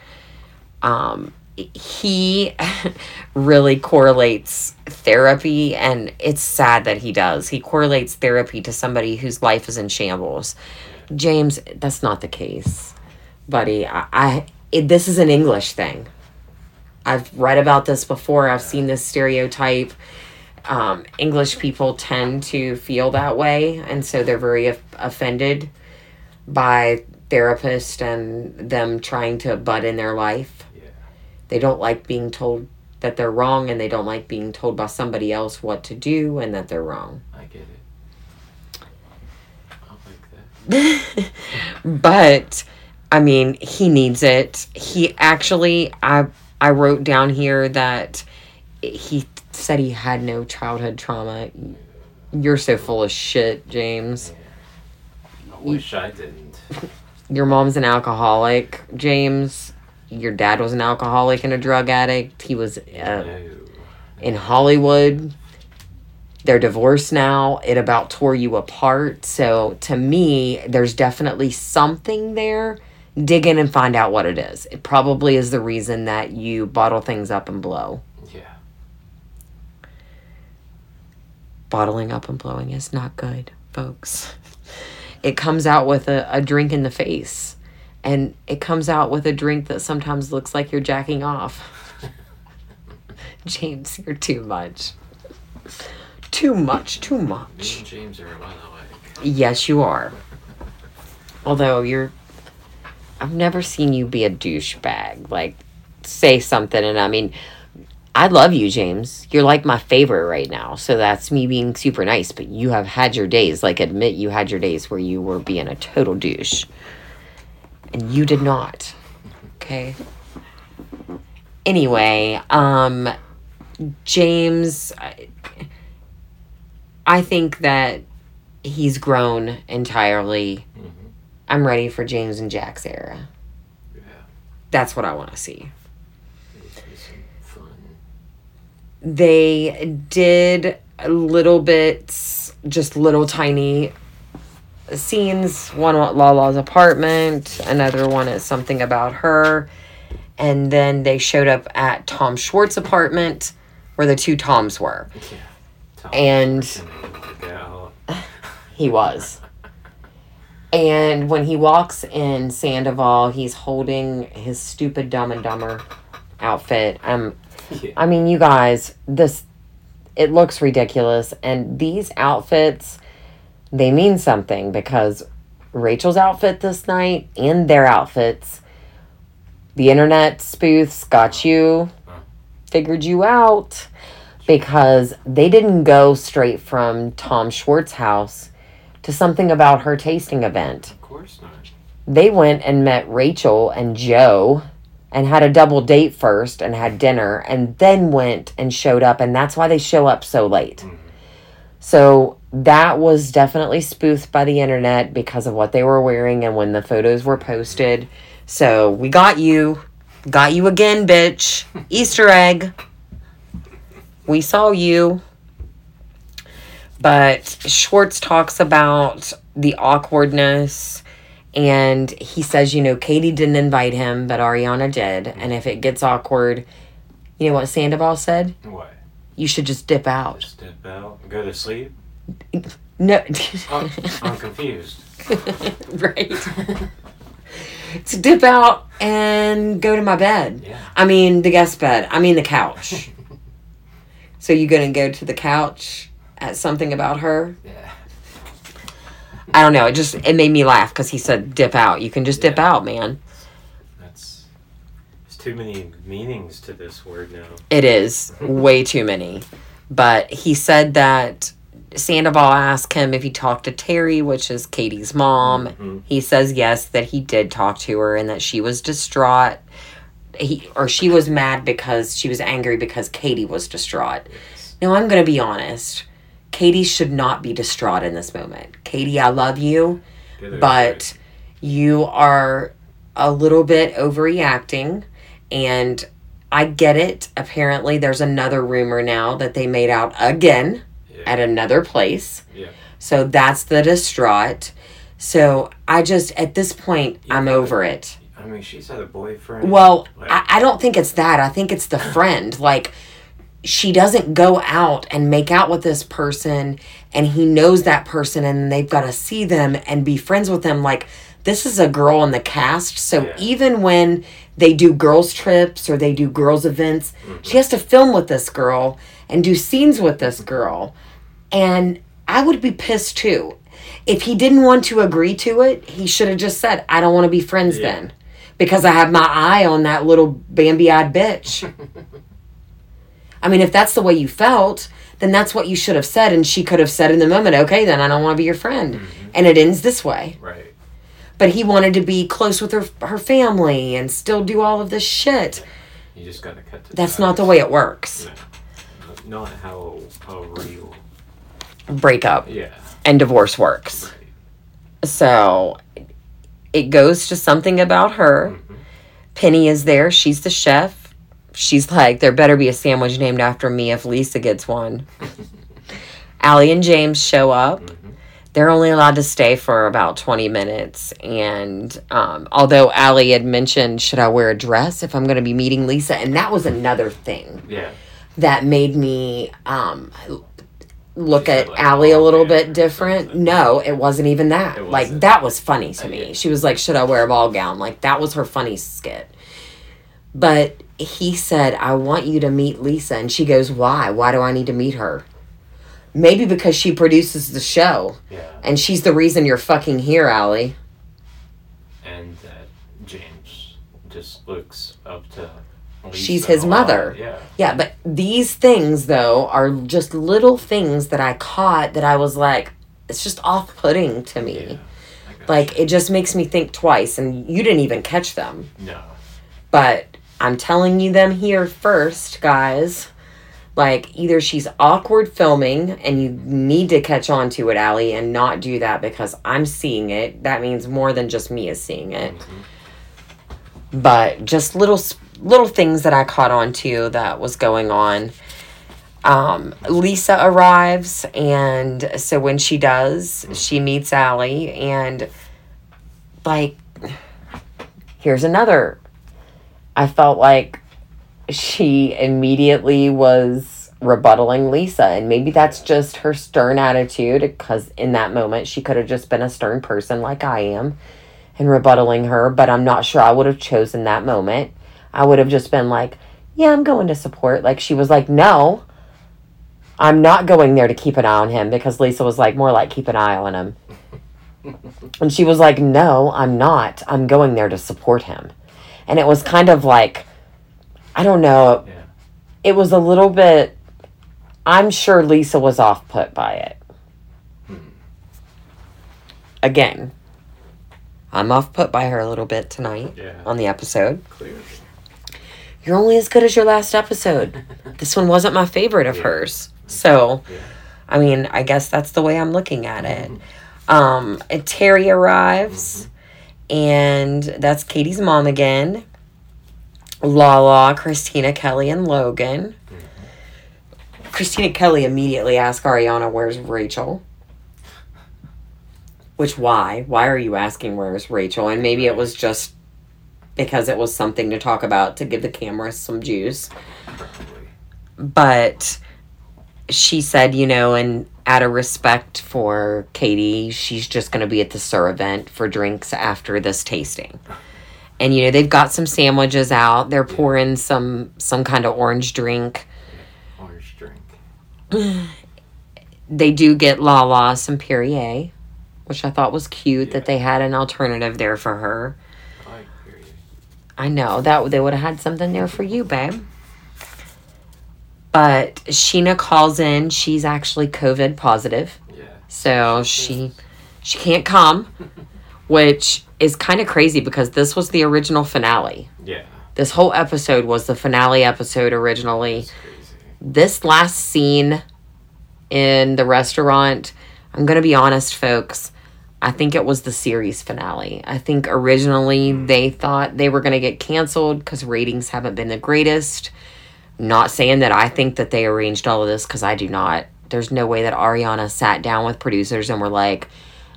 Um, he really correlates therapy, and it's sad that he does. He correlates therapy to somebody whose life is in shambles. James, that's not the case, buddy. I, I it, this is an English thing. I've read about this before. I've seen this stereotype. Um, English people tend to feel that way, and so they're very of- offended by therapists and them trying to butt in their life. Yeah. They don't like being told that they're wrong, and they don't like being told by somebody else what to do and that they're wrong. I get it. I like that. but I mean, he needs it. He actually, I I wrote down here that he said he had no childhood trauma. You're so full of shit, James. I wish I didn't. Your mom's an alcoholic, James. Your dad was an alcoholic and a drug addict. He was uh, in Hollywood. They're divorced now. It about tore you apart. So to me, there's definitely something there. Dig in and find out what it is. It probably is the reason that you bottle things up and blow. Yeah. Bottling up and blowing is not good, folks. It comes out with a, a drink in the face. And it comes out with a drink that sometimes looks like you're jacking off. James, you're too much. Too much, too Me much. and James are lot alike. Yes, you are. Although you're. I've never seen you be a douchebag. Like, say something, and I mean, I love you, James. You're like my favorite right now. So that's me being super nice. But you have had your days. Like, admit you had your days where you were being a total douche. And you did not. Okay. Anyway, um, James, I, I think that he's grown entirely. Mhm. I'm ready for James and Jack's era. Yeah. That's what I want to see. It'll be some fun. They did a little bits, just little tiny scenes. One at Lala's apartment, another one is something about her. And then they showed up at Tom Schwartz's apartment where the two Toms were. Yeah. Tom And- Schwarzenegger, the gal. He was. And when he walks in Sandoval, he's holding his stupid Dumb and Dumber outfit. Um, Yeah. I mean, you guys, this it looks ridiculous, and these outfits they mean something because Rachel's outfit this night and their outfits, the internet spoofs got you, figured you out because they didn't go straight from Tom Schwartz house to something about her tasting event. Of course not. They went and met Rachel and Joe and had a double date first and had dinner and then went and showed up and that's why they show up so late. Mhm. So that was definitely spoofed by the internet because of what they were wearing and when the photos were posted. So we got you. Got you again, bitch. Easter egg. We saw you. But Schwartz talks about the awkwardness and he says, you know, Katie didn't invite him, but Ariana did. And if it gets awkward, you know what Sandoval said? What? You should just dip out. Just dip out go to sleep? No. I'm, I'm confused. right. to dip out and go to my bed. Yeah. I mean, the guest bed. I mean, the couch. so you gonna go to the couch at something about her? Yeah. I don't know. It just it made me laugh because he said dip out. You can just dip out, man. That's. There's too many meanings to this word now. It is way too many. But he said that Sandoval asked him if he talked to Terry, which is Katie's mom. Mhm. He says yes, that he did talk to her and that she was distraught. He or she was mad because she was angry because Katie was distraught. Yes. Now I'm gonna be honest. Katie should not be distraught in this moment. Katie, I love you, but you are a little bit overreacting and I get it. Apparently there's another rumor now that they made out again. Yeah. at another place. Yeah. So that's the distraught. So I just at this point Yeah, I'm over it. I mean, she's had a boyfriend. Well, Like, I, I don't think it's that. I think it's the friend. Like, she doesn't go out and make out with this person, and he knows that person, and they've got to see them and be friends with them. Like, this is a girl in the cast. So Yeah. even when they do girls' trips or they do girls' events, she mm-hmm. has to film with this girl and do scenes with this girl. And I would be pissed too. If he didn't want to agree to it, he should have just said, I don't want to be friends Yeah. then. Because I have my eye on that little Bambi eyed bitch. I mean, if that's the way you felt, then that's what you should have said. And she could have said in the moment, okay, then I don't want to be your friend. Mm-hmm. And it ends this way. right. But he wanted to be close with her, her family and still do all of this shit. You just gotta cut the That's not the way it works. No. Not how how real. Breakup Yeah. and divorce works. Right. So it goes to something about her. Mhm. Penny is there. She's the chef. She's like, there better be a sandwich named after me if Lisa gets one. Allie and James show up. Mhm. They're only allowed to stay for about 20 minutes. And um, although Allie had mentioned, should I wear a dress if I'm going to be meeting Lisa? And that was another thing Yeah. that made me um, look at like, Allie a oh, little bit different. No, it wasn't even that. Like wasn't. that was funny to me. She was like, "Should I wear a ball gown?" Like that was her funny skit. But he said, "I want you to meet Lisa," and she goes, "Why? Why do I need to meet her?" Maybe because she produces the show, Yeah. and she's the reason you're fucking here, Allie. And that James just looks up to. She's his mother. Yeah. Yeah, but these things though are just little things that I caught that I was like, it's just off-putting to me. Yeah. Like it just makes me think twice, and you didn't even catch them. No. But I'm telling you them here first, guys. Like either she's awkward filming, and you need to catch on to it, Allie, and not do that because I'm seeing it. That means more than just me is seeing it. Mhm. But just little s- little things that I caught on to that was going on. Um, Lisa arrives, and so when she does, she meets Allie, and like, here's another. I felt like she immediately was rebuttaling Lisa, and maybe that's just her stern attitude, because in that moment she could have just been a stern person like I am and rebuttaling her, but I'm not sure I would have chosen that moment. I would have just been like, yeah, I'm going to support. Like, she was like, no, I'm not going there to keep an eye on him because Lisa was like, more like, keep an eye on him. And she was like, no, I'm not. I'm going there to support him. And it was kind of like, I don't know. Yeah. It was a little bit, I'm sure Lisa was off put by it. Hmm. Again, I'm off put by her a little bit tonight Yeah. on the episode. Clearly. You're only as good as your last episode. This one wasn't my favorite of Yeah. hers. So, Yeah. I mean, I guess that's the way I'm looking at it. Um, and Terry arrives, and that's Katie's mom again. Lala, Kristina Kelly, and Logan. Kristina Kelly immediately asked Ariana, Where's Rachel? Which, why? Why are you asking where's Rachel? And maybe it was just because it was something to talk about to give the camera some juice but she said, you know, and out of respect for Katie, she's just going to be at the Sur event for drinks after this tasting. And you know, they've got some sandwiches out. They're pouring some some kind of orange drink. Orange drink. They do get Lala some Perrier, which I thought was cute Yeah. that they had an alternative there for her. I like period. I know that they would have had something there for you, babe. But Scheana calls in. She's actually COVID positive. Yeah. So she she can't come, which is kind of crazy because this was the original finale. Yeah. This whole episode was the finale episode originally. This last scene in the restaurant, I'm going to be honest folks, I think it was the series finale. I think originally hmm. they thought they were going to get canceled cuz ratings haven't been the greatest. Not saying that I think that they arranged all of this cuz I do not. There's no way that Ariana sat down with producers and were like,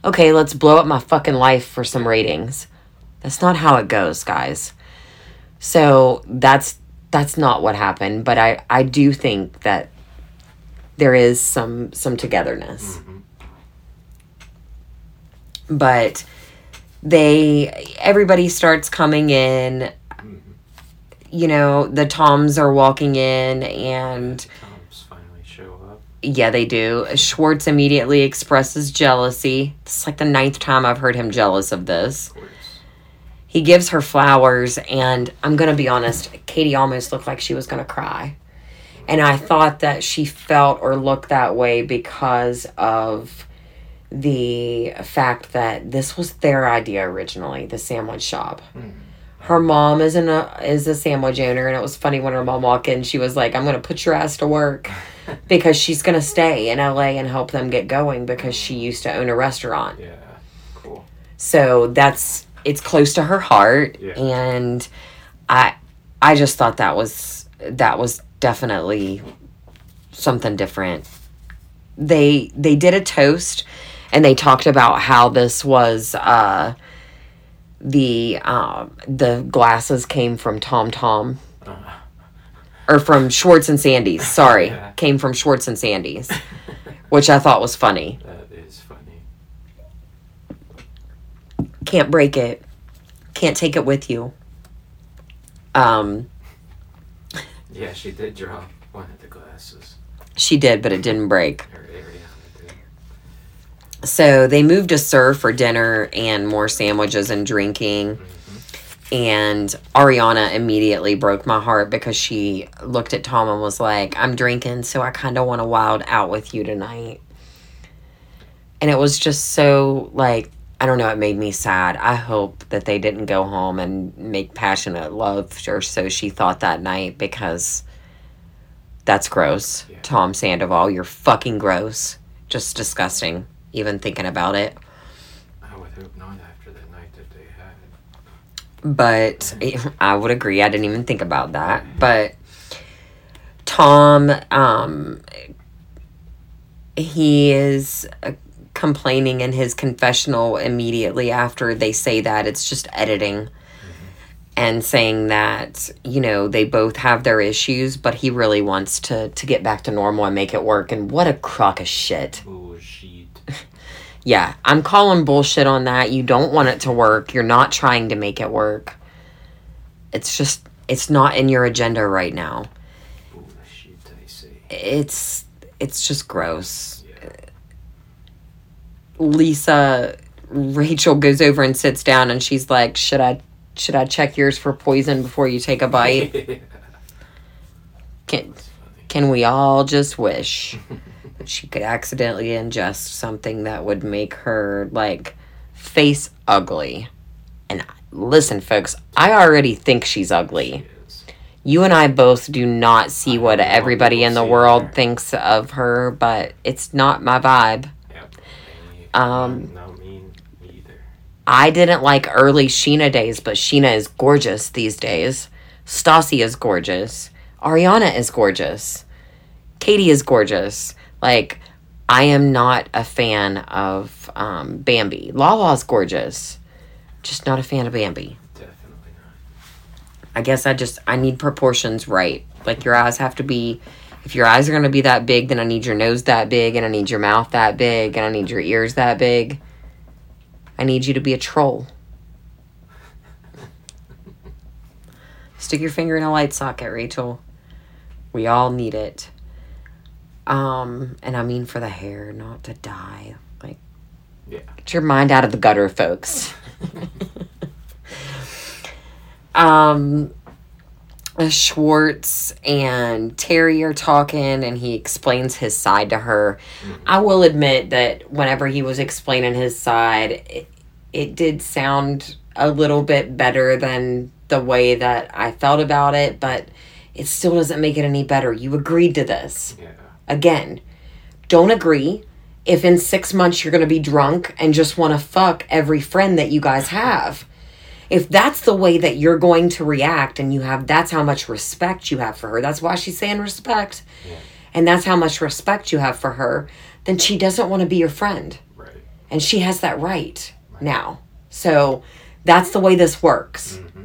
"Okay, let's blow up my fucking life for some ratings." That's not how it goes, guys. So that's that's not what happened, but I I do think that there is some some togetherness. Mm-hmm. But they everybody starts coming in mm-hmm. you know, the Toms are walking in and Toms finally show up. yeah, they do. Schwartz immediately expresses jealousy. It's like the ninth time I've heard him jealous of this. Of. He gives her flowers, and I'm gonna be honest, Katie almost looked like she was gonna cry. And I thought that she felt or looked that way because of the fact that this was their idea originally, the sandwich shop. Hmm. Her mom is an, a is a sandwich owner, and it was funny when her mom walked in. She was like, "I'm gonna put your ass to work," because she's gonna stay in LA and help them get going because she used to own a restaurant. Yeah. Cool. So that's it's close to her heart Yeah. and I I just thought that was that was definitely something different. They they did a toast and they talked about how this was uh the um the glasses came from Tom Tom Uh, or from Schwartz and Sandy's. Sorry, came from Schwartz and Sandy's, which I thought was funny. that is funny. can't break it can't take it with you um Yeah, she did drop one of the glasses. she did but it didn't break Or Ariana did. So they moved to SUR for dinner and more sandwiches and drinking. And ariana immediately broke my heart because she looked at tom and was like i'm drinking so i kind of want to wild out with you tonight. And it was just so like i don't know it made me sad. I hope that they didn't go home and make passionate love or so she thought that night because that's gross. Yeah. tom sandoval you're fucking gross. Just disgusting even thinking about it I would hope not after the night that they had. but I would agree. I didn't even think about that. But Tom, um, he is uh, complaining in his confessional immediately after they say that it's just editing and saying that you know they both have their issues but he really wants to to get back to normal and make it work and what a crock of shit Bullshit. yeah, I'm calling bullshit on that. You don't want it to work. You're not trying to make it work. It's just, it's not in your agenda right now. Bullshit, I say. It's, it's just gross. Yeah. Lisa, Rachel goes over and sits down and she's like, should I, should I check yours for poison before you take a bite? Can, can we all just wish she could accidentally ingest something that would make her like face ugly and listen folks i already think she's ugly Yes. you and i both do not see what everybody in the world her. thinks of her but it's not my vibe Yep. Um, not, either. i didn't like early Scheana days but Scheana is gorgeous these days stassi is gorgeous ariana is gorgeous katie is gorgeous like i am not a fan of um, bambi lala's gorgeous just not a fan of bambi Definitely not. I guess I just I need proportions right. Like your eyes have to be if your eyes are going to be that big, then I need your nose that big and I need your mouth that big and I need your ears that big. I need you to be a troll. Stick your finger in a light socket, Rachel. We all need it. Um, and I mean for the hair, not to die. Like Yeah. Get your mind out of the gutter, folks. um, Schwartz and Terry are talking, and he explains his side to her. I will admit that whenever he was explaining his side, it, it did sound a little bit better than the way that I felt about it, but it still doesn't make it any better. You agreed to this Yeah. Again, don't agree if in six months you're going to be drunk and just want to fuck every friend that you guys have. If that's the way that you're going to react and you have, that's how much respect you have for her. That's why she's saying respect. Yeah. And that's how much respect you have for her. Then she doesn't want to be your friend Right. and she has that right now. So That's the way this works. Mm-hmm.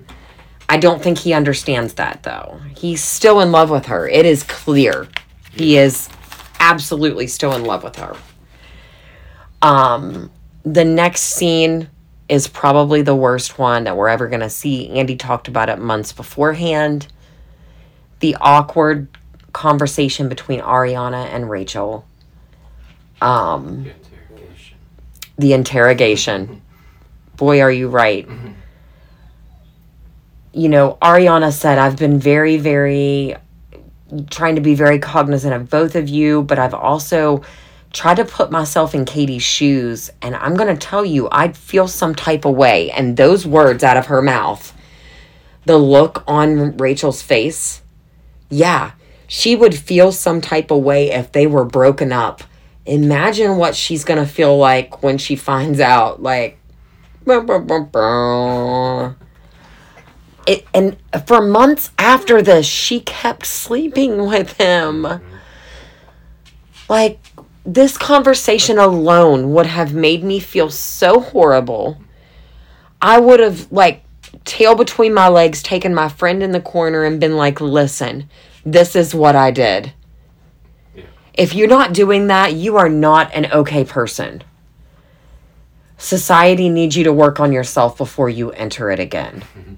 I don't think he understands that though. He's still in love with her. It is clear. He is absolutely still in love with her. Um the next scene is probably the worst one that we're ever going to see. Andy talked about it months beforehand. The awkward conversation between Ariana and Rachel. Um The interrogation. the interrogation. Boy, are you right. You know, Ariana said, I've been very, very trying to be very cognizant of both of you, but I've also tried to put myself in Katie's shoes. And I'm going to tell you, I'd feel some type of way. And those words out of her mouth, the look on Rachel's face, yeah, she would feel some type of way if they were broken up. Imagine what she's going to feel like when she finds out, like, it, and for months after this, she kept sleeping with him. Like, this conversation alone would have made me feel so horrible. I would have, like, tail between my legs, taken my friend in the corner and been like, listen, this is what I did. Yeah. If you're not doing that, you are not an okay person. Society needs you to work on yourself before you enter it again. Mm-hmm.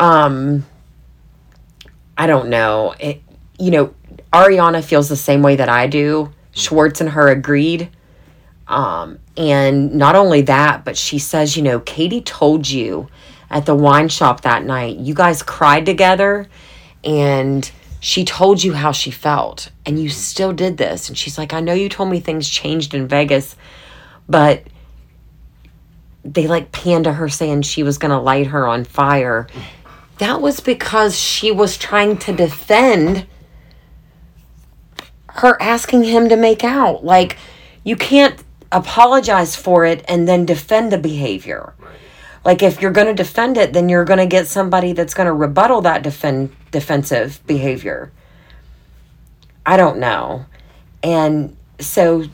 Um, I don't know. It, you know, Ariana feels the same way that I do. Schwartz and her agreed. Um, and not only that, but she says, you know, Katie told you at the wine shop that night, you guys cried together and she told you how she felt and you still did this. And she's like, I know you told me things changed in Vegas, but they like panned to her saying she was going to light her on fire. That was because she was trying to defend her asking him to make out. Like, you can't apologize for it and then defend the behavior. Right. Like, if you're going to defend it, then you're going to get somebody that's going to rebuttal that defend defensive behavior. I don't know. And so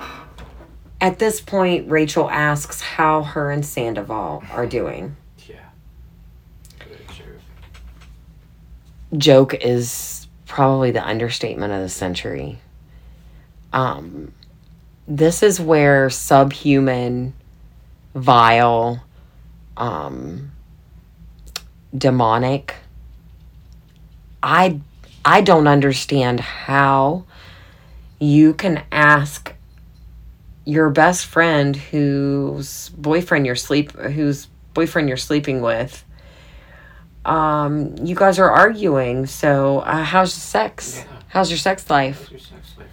at this point, Rachel asks how her and Sandoval are doing. Yeah. Very true. Joke is probably the understatement of the century. Um, this is where subhuman, vile, um, demonic. I I don't understand how you can ask your best friend whose boyfriend you're sleep whose boyfriend you're sleeping with um, you guys are arguing. So, uh, how's your sex? Yeah. How's your sex life? Your sex life?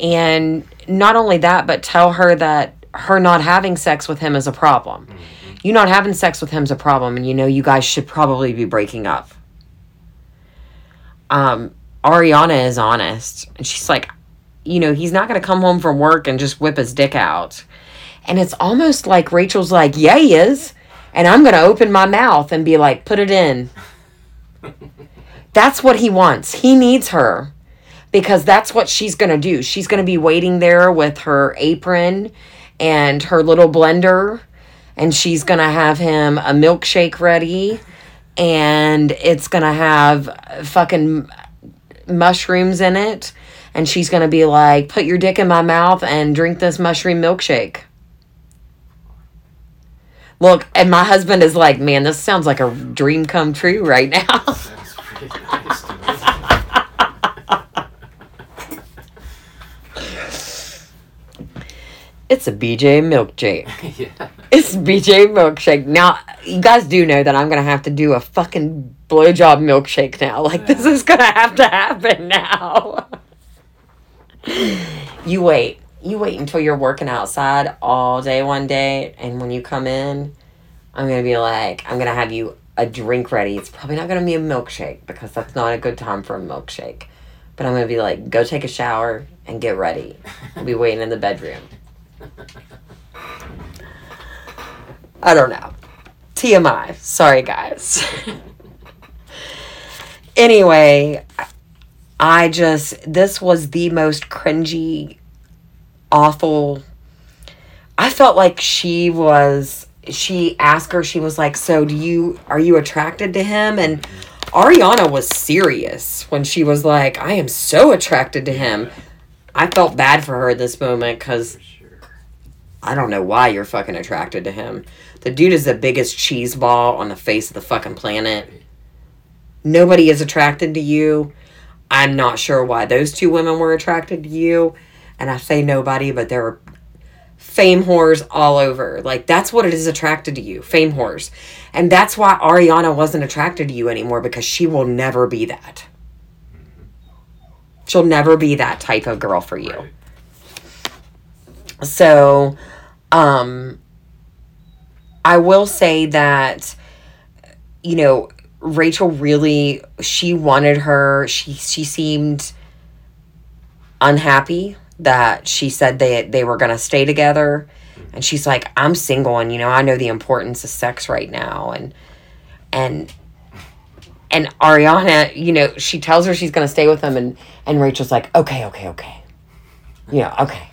And not only that, but tell her that her not having sex with him is a problem. You not having sex with him is a problem, and you know you guys should probably be breaking up. Um, Ariana is honest, and she's like, you know, he's not going to come home from work and just whip his dick out. And it's almost like Rachel's like, yeah, he is. And I'm going to open my mouth and be like, put it in. That's what he wants. He needs her because that's what she's going to do. She's going to be waiting there with her apron and her little blender, and she's going to have him a milkshake ready, and it's going to have fucking mushrooms in it. And she's going to be like, put your dick in my mouth and drink this mushroom milkshake. Look, and my husband is like, man, this sounds like a dream come true right now. Sounds pretty nice to it's a BJ milkshake. yeah. It's BJ milkshake. Now, you guys do know that I'm going to have to do a fucking blowjob milkshake now. Like, this is going to have to happen now. you wait. You wait until you're working outside all day one day, and when you come in, I'm going to be like, I'm going to have you a drink ready. It's probably not going to be a milkshake because that's not a good time for a milkshake. But I'm going to be like, go take a shower and get ready. I'll be waiting in the bedroom. I don't know. TMI. Sorry, guys. anyway, I just, this was the most cringy, awful. I felt like she was, she asked her, she was like, So do you are you attracted to him? And Ariana was serious when she was like, I am so attracted to him. I felt bad for her at this moment because. I don't know why you're fucking attracted to him. The dude is the biggest cheese ball on the face of the fucking planet. Nobody is attracted to you. I'm not sure why those two women were attracted to you. And I say nobody, but there are fame whores all over. Like, that's what it is attracted to you fame whores. And that's why Ariana wasn't attracted to you anymore because she will never be that. She'll never be that type of girl for you. So, um, I will say that, you know, Rachel really she wanted her. She she seemed unhappy that she said they they were gonna stay together, and she's like, I'm single, and you know, I know the importance of sex right now, and and and Ariana, you know, she tells her she's gonna stay with him, and and Rachel's like, okay, okay, okay, you know, okay,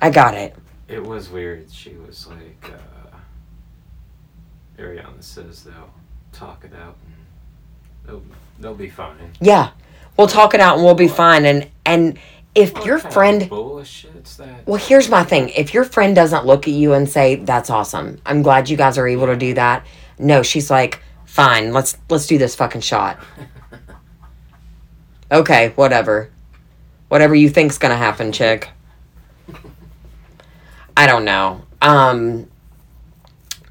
I got it. It was weird. She was like, uh, Ariana says they'll talk it out and they'll, they'll be fine. Yeah, we'll talk it out and we'll be fine. And and if What your friend, bullshit's that? well, here's my thing: if your friend doesn't look at you and say, "That's awesome," I'm glad you guys are able to do that. No, she's like, "Fine, let's let's do this fucking shot." Okay, whatever, whatever you think's gonna happen, chick. I don't know. Um,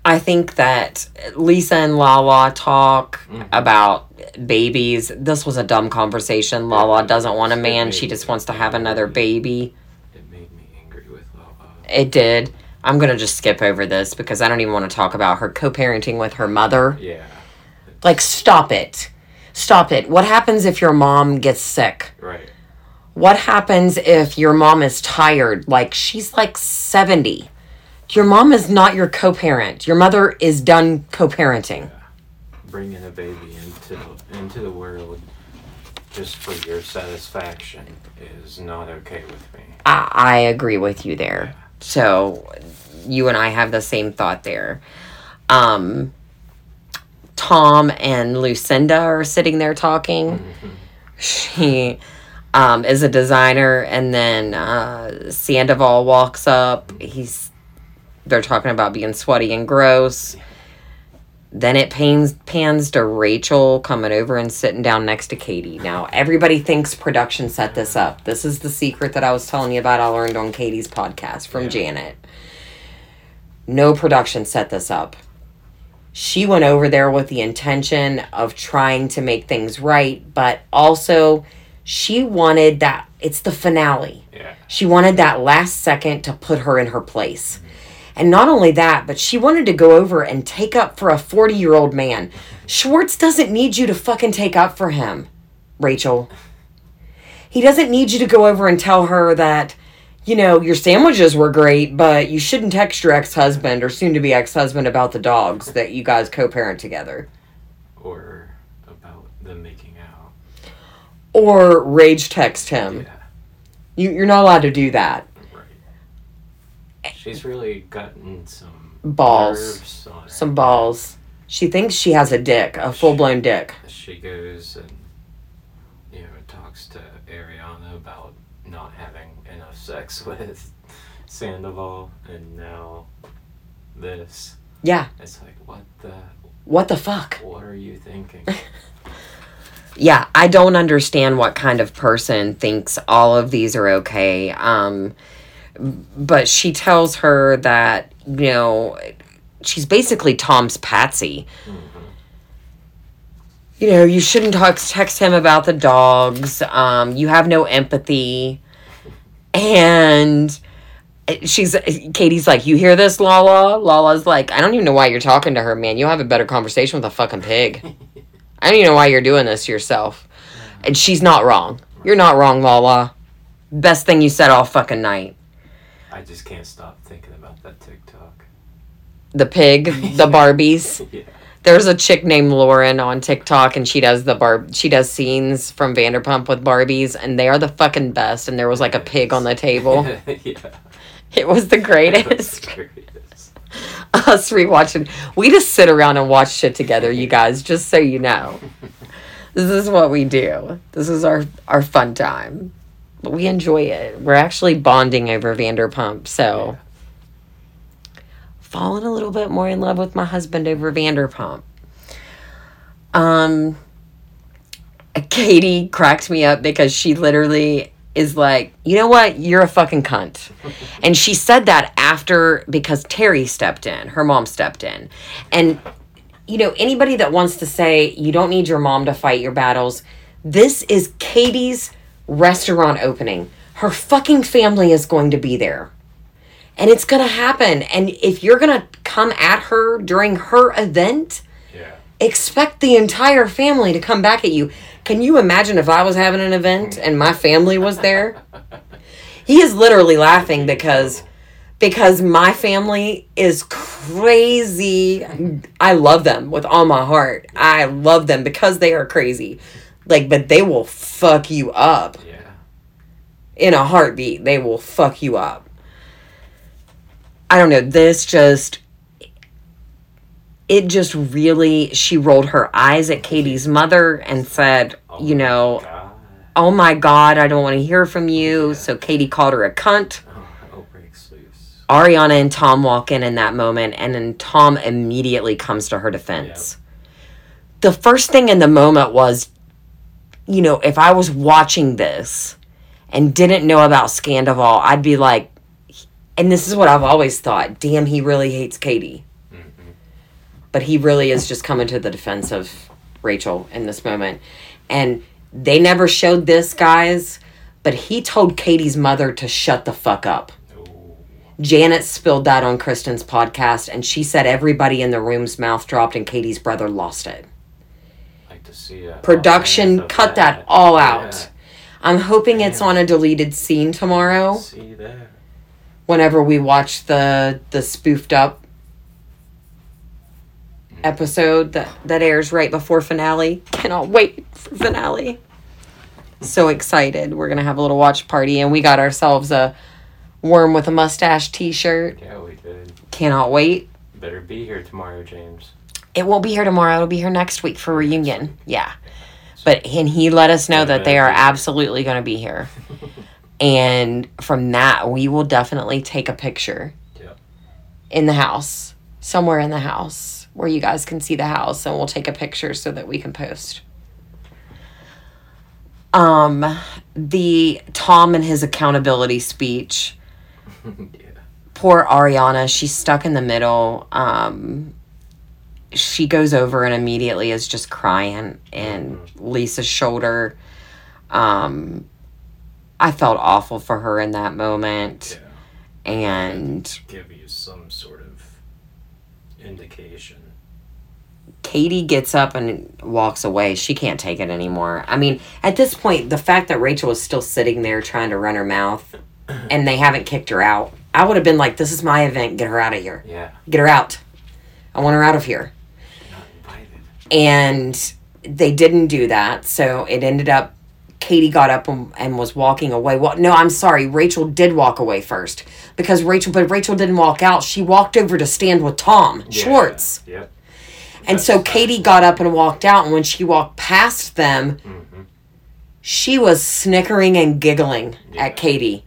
I think that Lisa and Lala talk Mhm. about babies. This was a dumb conversation. Lala doesn't want a man. She just wants to have another baby. It made me angry with Lala. It did. I'm going to just skip over this because I don't even want to talk about her co parenting with her mother. Yeah. Like, stop it. Stop it. What happens if your mom gets sick? Right. What happens if your mom is tired? Like, she's like 70. Your mom is not your co parent. Your mother is done co parenting. Bringing a baby into into the world just for your satisfaction is not okay with me. I, I agree with you there. So, you and I have the same thought there. Um, Tom and Lucinda are sitting there talking. She um, is a designer, and then uh, Sandoval walks up. He's they're talking about being sweaty and gross. Then it pans pans to Rachel coming over and sitting down next to Katie. Now everybody thinks production set this up. This is the secret that I was telling you about. I learned on Katie's podcast from Yeah. Janet. No production set this up. She went over there with the intention of trying to make things right, but also she wanted that it's the finale. Yeah. She wanted that last second to put her in her place. And not only that, but she wanted to go over and take up for a 40 year old man. Schwartz doesn't need you to fucking take up for him, Rachel. He doesn't need you to go over and tell her that, you know, your sandwiches were great, but you shouldn't text your ex husband or soon to be ex husband about the dogs that you guys co parent together. Or about them making out. Or rage text him. Yeah. You, you're not allowed to do that. She's really gotten some Balls. Some balls. She thinks she has a dick, a full blown dick. She goes and you know talks to Ariana about not having enough sex with Sandoval, and now this. Yeah. It's like what the What the fuck? what are you thinking? Yeah, I don't understand what kind of person thinks all of these are okay. Um, but she tells her that, you know, she's basically Tom's patsy. Mhm. You know, you shouldn't text, text him about the dogs. Um, you have no empathy. And she's, Katie's like, You hear this, Lala? Lala's like, I don't even know why you're talking to her, man. You'll have a better conversation with a fucking pig. I don't even know why you're doing this to yourself. And she's not wrong. You're not wrong, Lala. Best thing you said all fucking night. I just can't stop thinking about that TikTok. The pig, the Barbies. yeah. There's a chick named Lauren on TikTok, and she does the bar. She does scenes from Vanderpump with Barbies, and they are the fucking best. And there was like a pig on the table. yeah. It was the greatest. us rewatching. We just sit around and watch shit together, you guys, just so you know. This is what we do. This is our our fun time. But we enjoy it. We're actually bonding over Vanderpump, so falling a little bit more in love with my husband over Vanderpump. Um Katie cracked me up because she literally is like, you know what? You're a fucking cunt. And she said that after because Terry stepped in, her mom stepped in. And, you know, anybody that wants to say you don't need your mom to fight your battles, this is Katie's restaurant opening. Her fucking family is going to be there. And it's going to happen. And if you're going to come at her during her event, Yeah. expect the entire family to come back at you. Can you imagine if I was having an event and my family was there? He is literally laughing because because my family is crazy. I love them with all my heart. I love them because they are crazy. Like but they will fuck you up Yeah. in a heartbeat. They will fuck you up. I don't know. This just. It just really. She rolled her eyes at Katie's mother and said, Oh you know, God. oh my God, I don't want to hear from you. So Katie called her a cunt. Oh, oh. Ariana and Tom walk in in that moment, and then Tom immediately comes to her defense. The first thing in the moment was, you know, if I was watching this and didn't know about Scandoval, I'd be like, and this is what I've always thought damn, he really hates Katie. Mm-hmm. But he really is just coming to the defense of Rachel in this moment. And they never showed this, guys, but he told Katie's mother to shut the fuck up. Janet spilled that on Kristen's podcast, and she said everybody in the room's mouth dropped, and Katie's brother lost it. See a Production of cut that all out. Yeah. I'm hoping it's on a deleted scene tomorrow. See there. Whenever we watch the the spoofed up mm. episode that that airs right before finale. Cannot wait for finale. So excited! We're gonna have a little watch party, and we got ourselves a worm with a mustache T-shirt. Yeah, we did. Cannot wait. Better be here tomorrow, James. It won't be here tomorrow. It'll be here next week for reunion. Yeah. But and he let us know that they are absolutely going to be here. And from that, we will definitely take a picture Yep. in the house, somewhere in the house where you guys can see the house and we'll take a picture so that we can post. Um the Tom and his accountability speech yeah. poor Ariana, she's stuck in the middle. Um, she goes over and immediately is just crying in Lisa's shoulder. Um, I felt awful for her in that moment. Yeah. And Give you some sort of indication. Katie gets up and walks away. She can't take it anymore. I mean, at this point, the fact that Rachel is still sitting there trying to run her mouth and they haven't kicked her out, I would have been like, this is my event. Get her out of here. Yeah. Get her out. I want her out of here. And they didn't do that. So it ended up katie got up and, and was walking away. Well no i'm sorry rachel did walk away first. Because rachel but rachel didn't walk out. She walked over to stand with tom Yeah. schwartz. Yep. and so katie got up and walked out. And when she walked past them Mhm. she was snickering and giggling Yeah. at katie.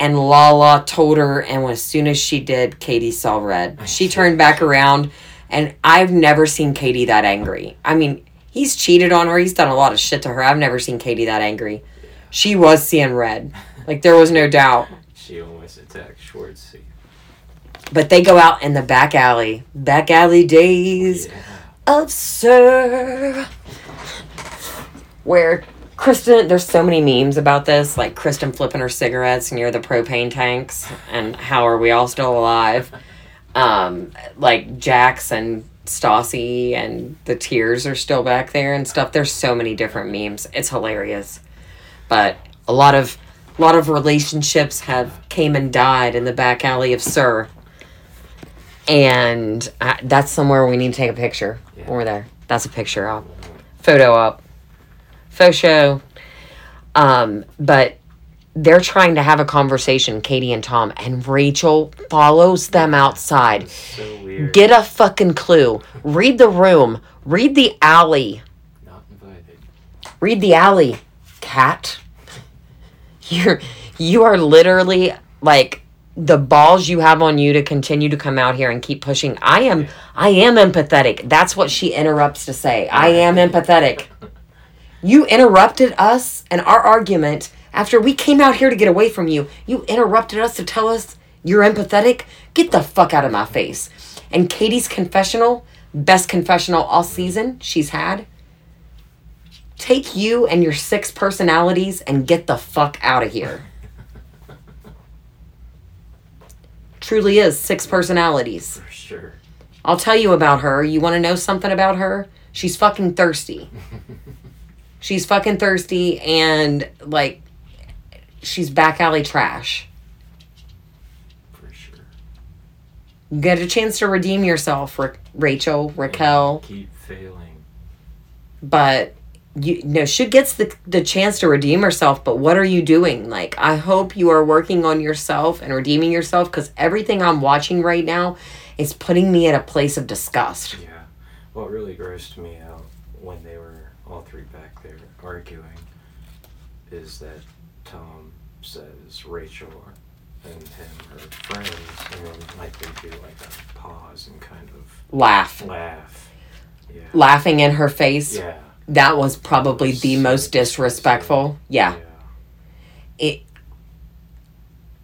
And lala told her and as soon as she did katie saw red. She turned back around and i've never seen katie that angry i mean he's cheated on her he's done a lot of shit to her i've never seen katie that angry she was seeing red like there was no doubt She almost attacked Schwartz. but they go out in the back alley back alley days Yeah. of SUR. Where Kristen, there's so many memes about this, like Kristen flipping her cigarettes near the propane tanks, and how are we all still alive? Um, like Jax and Stassi and the tears are still back there and stuff. There's so many different memes. It's hilarious, but a lot of a lot of relationships have came and died in the back alley of SUR and I, that's somewhere we need to take a picture Yeah. we're there. That's a picture up, photo up, photo show. Um, but they're trying to have a conversation, Katie and Tom, and Rachel follows them outside. So weird. Get a fucking clue. Read the room. Read the alley. Not invited. Read the alley, cat. You're you are literally like the balls you have on you to continue to come out here and keep pushing. I am I am empathetic. That's what she interrupts to say. I am empathetic. You interrupted us and our argument after we came out here to get away from you. You interrupted us to tell us you're empathetic. Get the fuck out of my face. And Katie's confessional, best confessional all season she's had. Take you and your six personalities and get the fuck out of here. Truly is six personalities. For sure. I'll tell you about her. You want to know something about her? She's fucking thirsty. she's fucking thirsty and like she's back alley trash. For sure. Get a chance to redeem yourself, Ra- Rachel, Raquel, Keep failing. but you know she gets the the chance to redeem herself. But what are you doing? Like, I hope you are working on yourself and redeeming yourself because everything I'm watching right now is putting me at a place of disgust. Yeah. What really grossed me out when they were all three back there arguing is that Tom says Rachel and him are friends, and then like they do like a pause and kind of Laugh, laugh. Yeah. laughing in her face. Yeah. That was probably the most disrespectful. Yeah, it.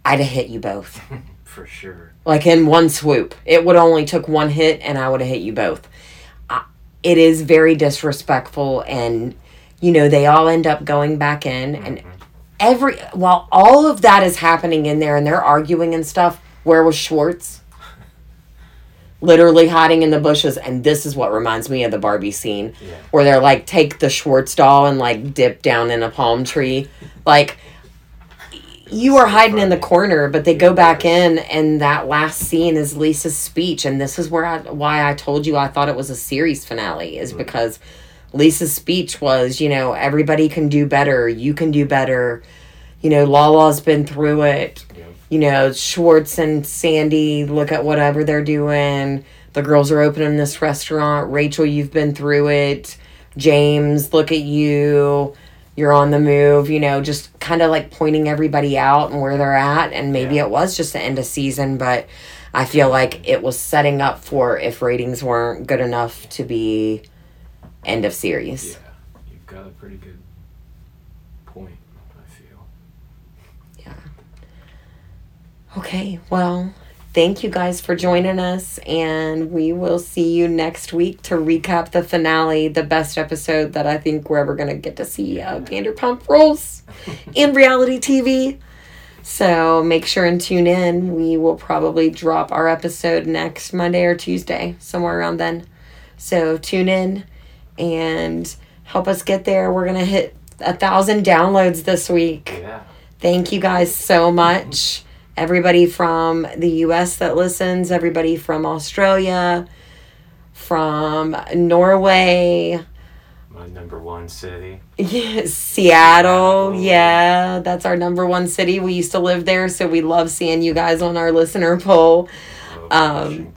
I'd have hit you both. For sure. like in one swoop. It would only took one hit, and I would have hit you both. I, it is very disrespectful, and you know they all end up going back in, and Mhm. Every while all of that is happening in there, and they're arguing and stuff. Where was Schwartz? Literally hiding in the bushes, and this is what reminds me of the Barbie scene Yeah. where they're like take the Schwartz doll and like dip down in a palm tree. Like you are hiding in the corner, but they go back in and that last scene is Lisa's speech and this is where I why I told you I thought it was a series finale is mm. because Lisa's speech was, you know, everybody can do better, you can do better. You know, Lala's been through it Yeah. you know, Schwartz and Sandy look at whatever they're doing. The girls are opening this restaurant. Rachel, you've been through it. James, look at you. You're on the move, you know, just kind of like pointing everybody out and where they're at. And maybe Yeah. it was just the end of season, but I feel like it was setting up for if ratings weren't good enough to be end of series. Yeah. You've got a pretty good point, I feel. Yeah. Okay, well, thank you guys for joining us, and we will see you next week to recap the finale, the best episode that I think we're ever going to get to see of Vanderpump Rules in reality TV. So make sure and tune in. We will probably drop our episode next Monday or Tuesday, somewhere around then. So tune in and help us get there. We're going to hit a thousand downloads this week. Yeah. Thank you guys so much. Everybody from the US that listens, everybody from Australia, from Norway, My number one city. yes, Seattle. Yeah, that's our number one city. We used to live there, so we love seeing you guys on our listener poll. Um.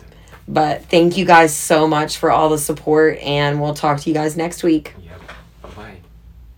But thank you guys so much for all the support, and we'll talk to you guys next week.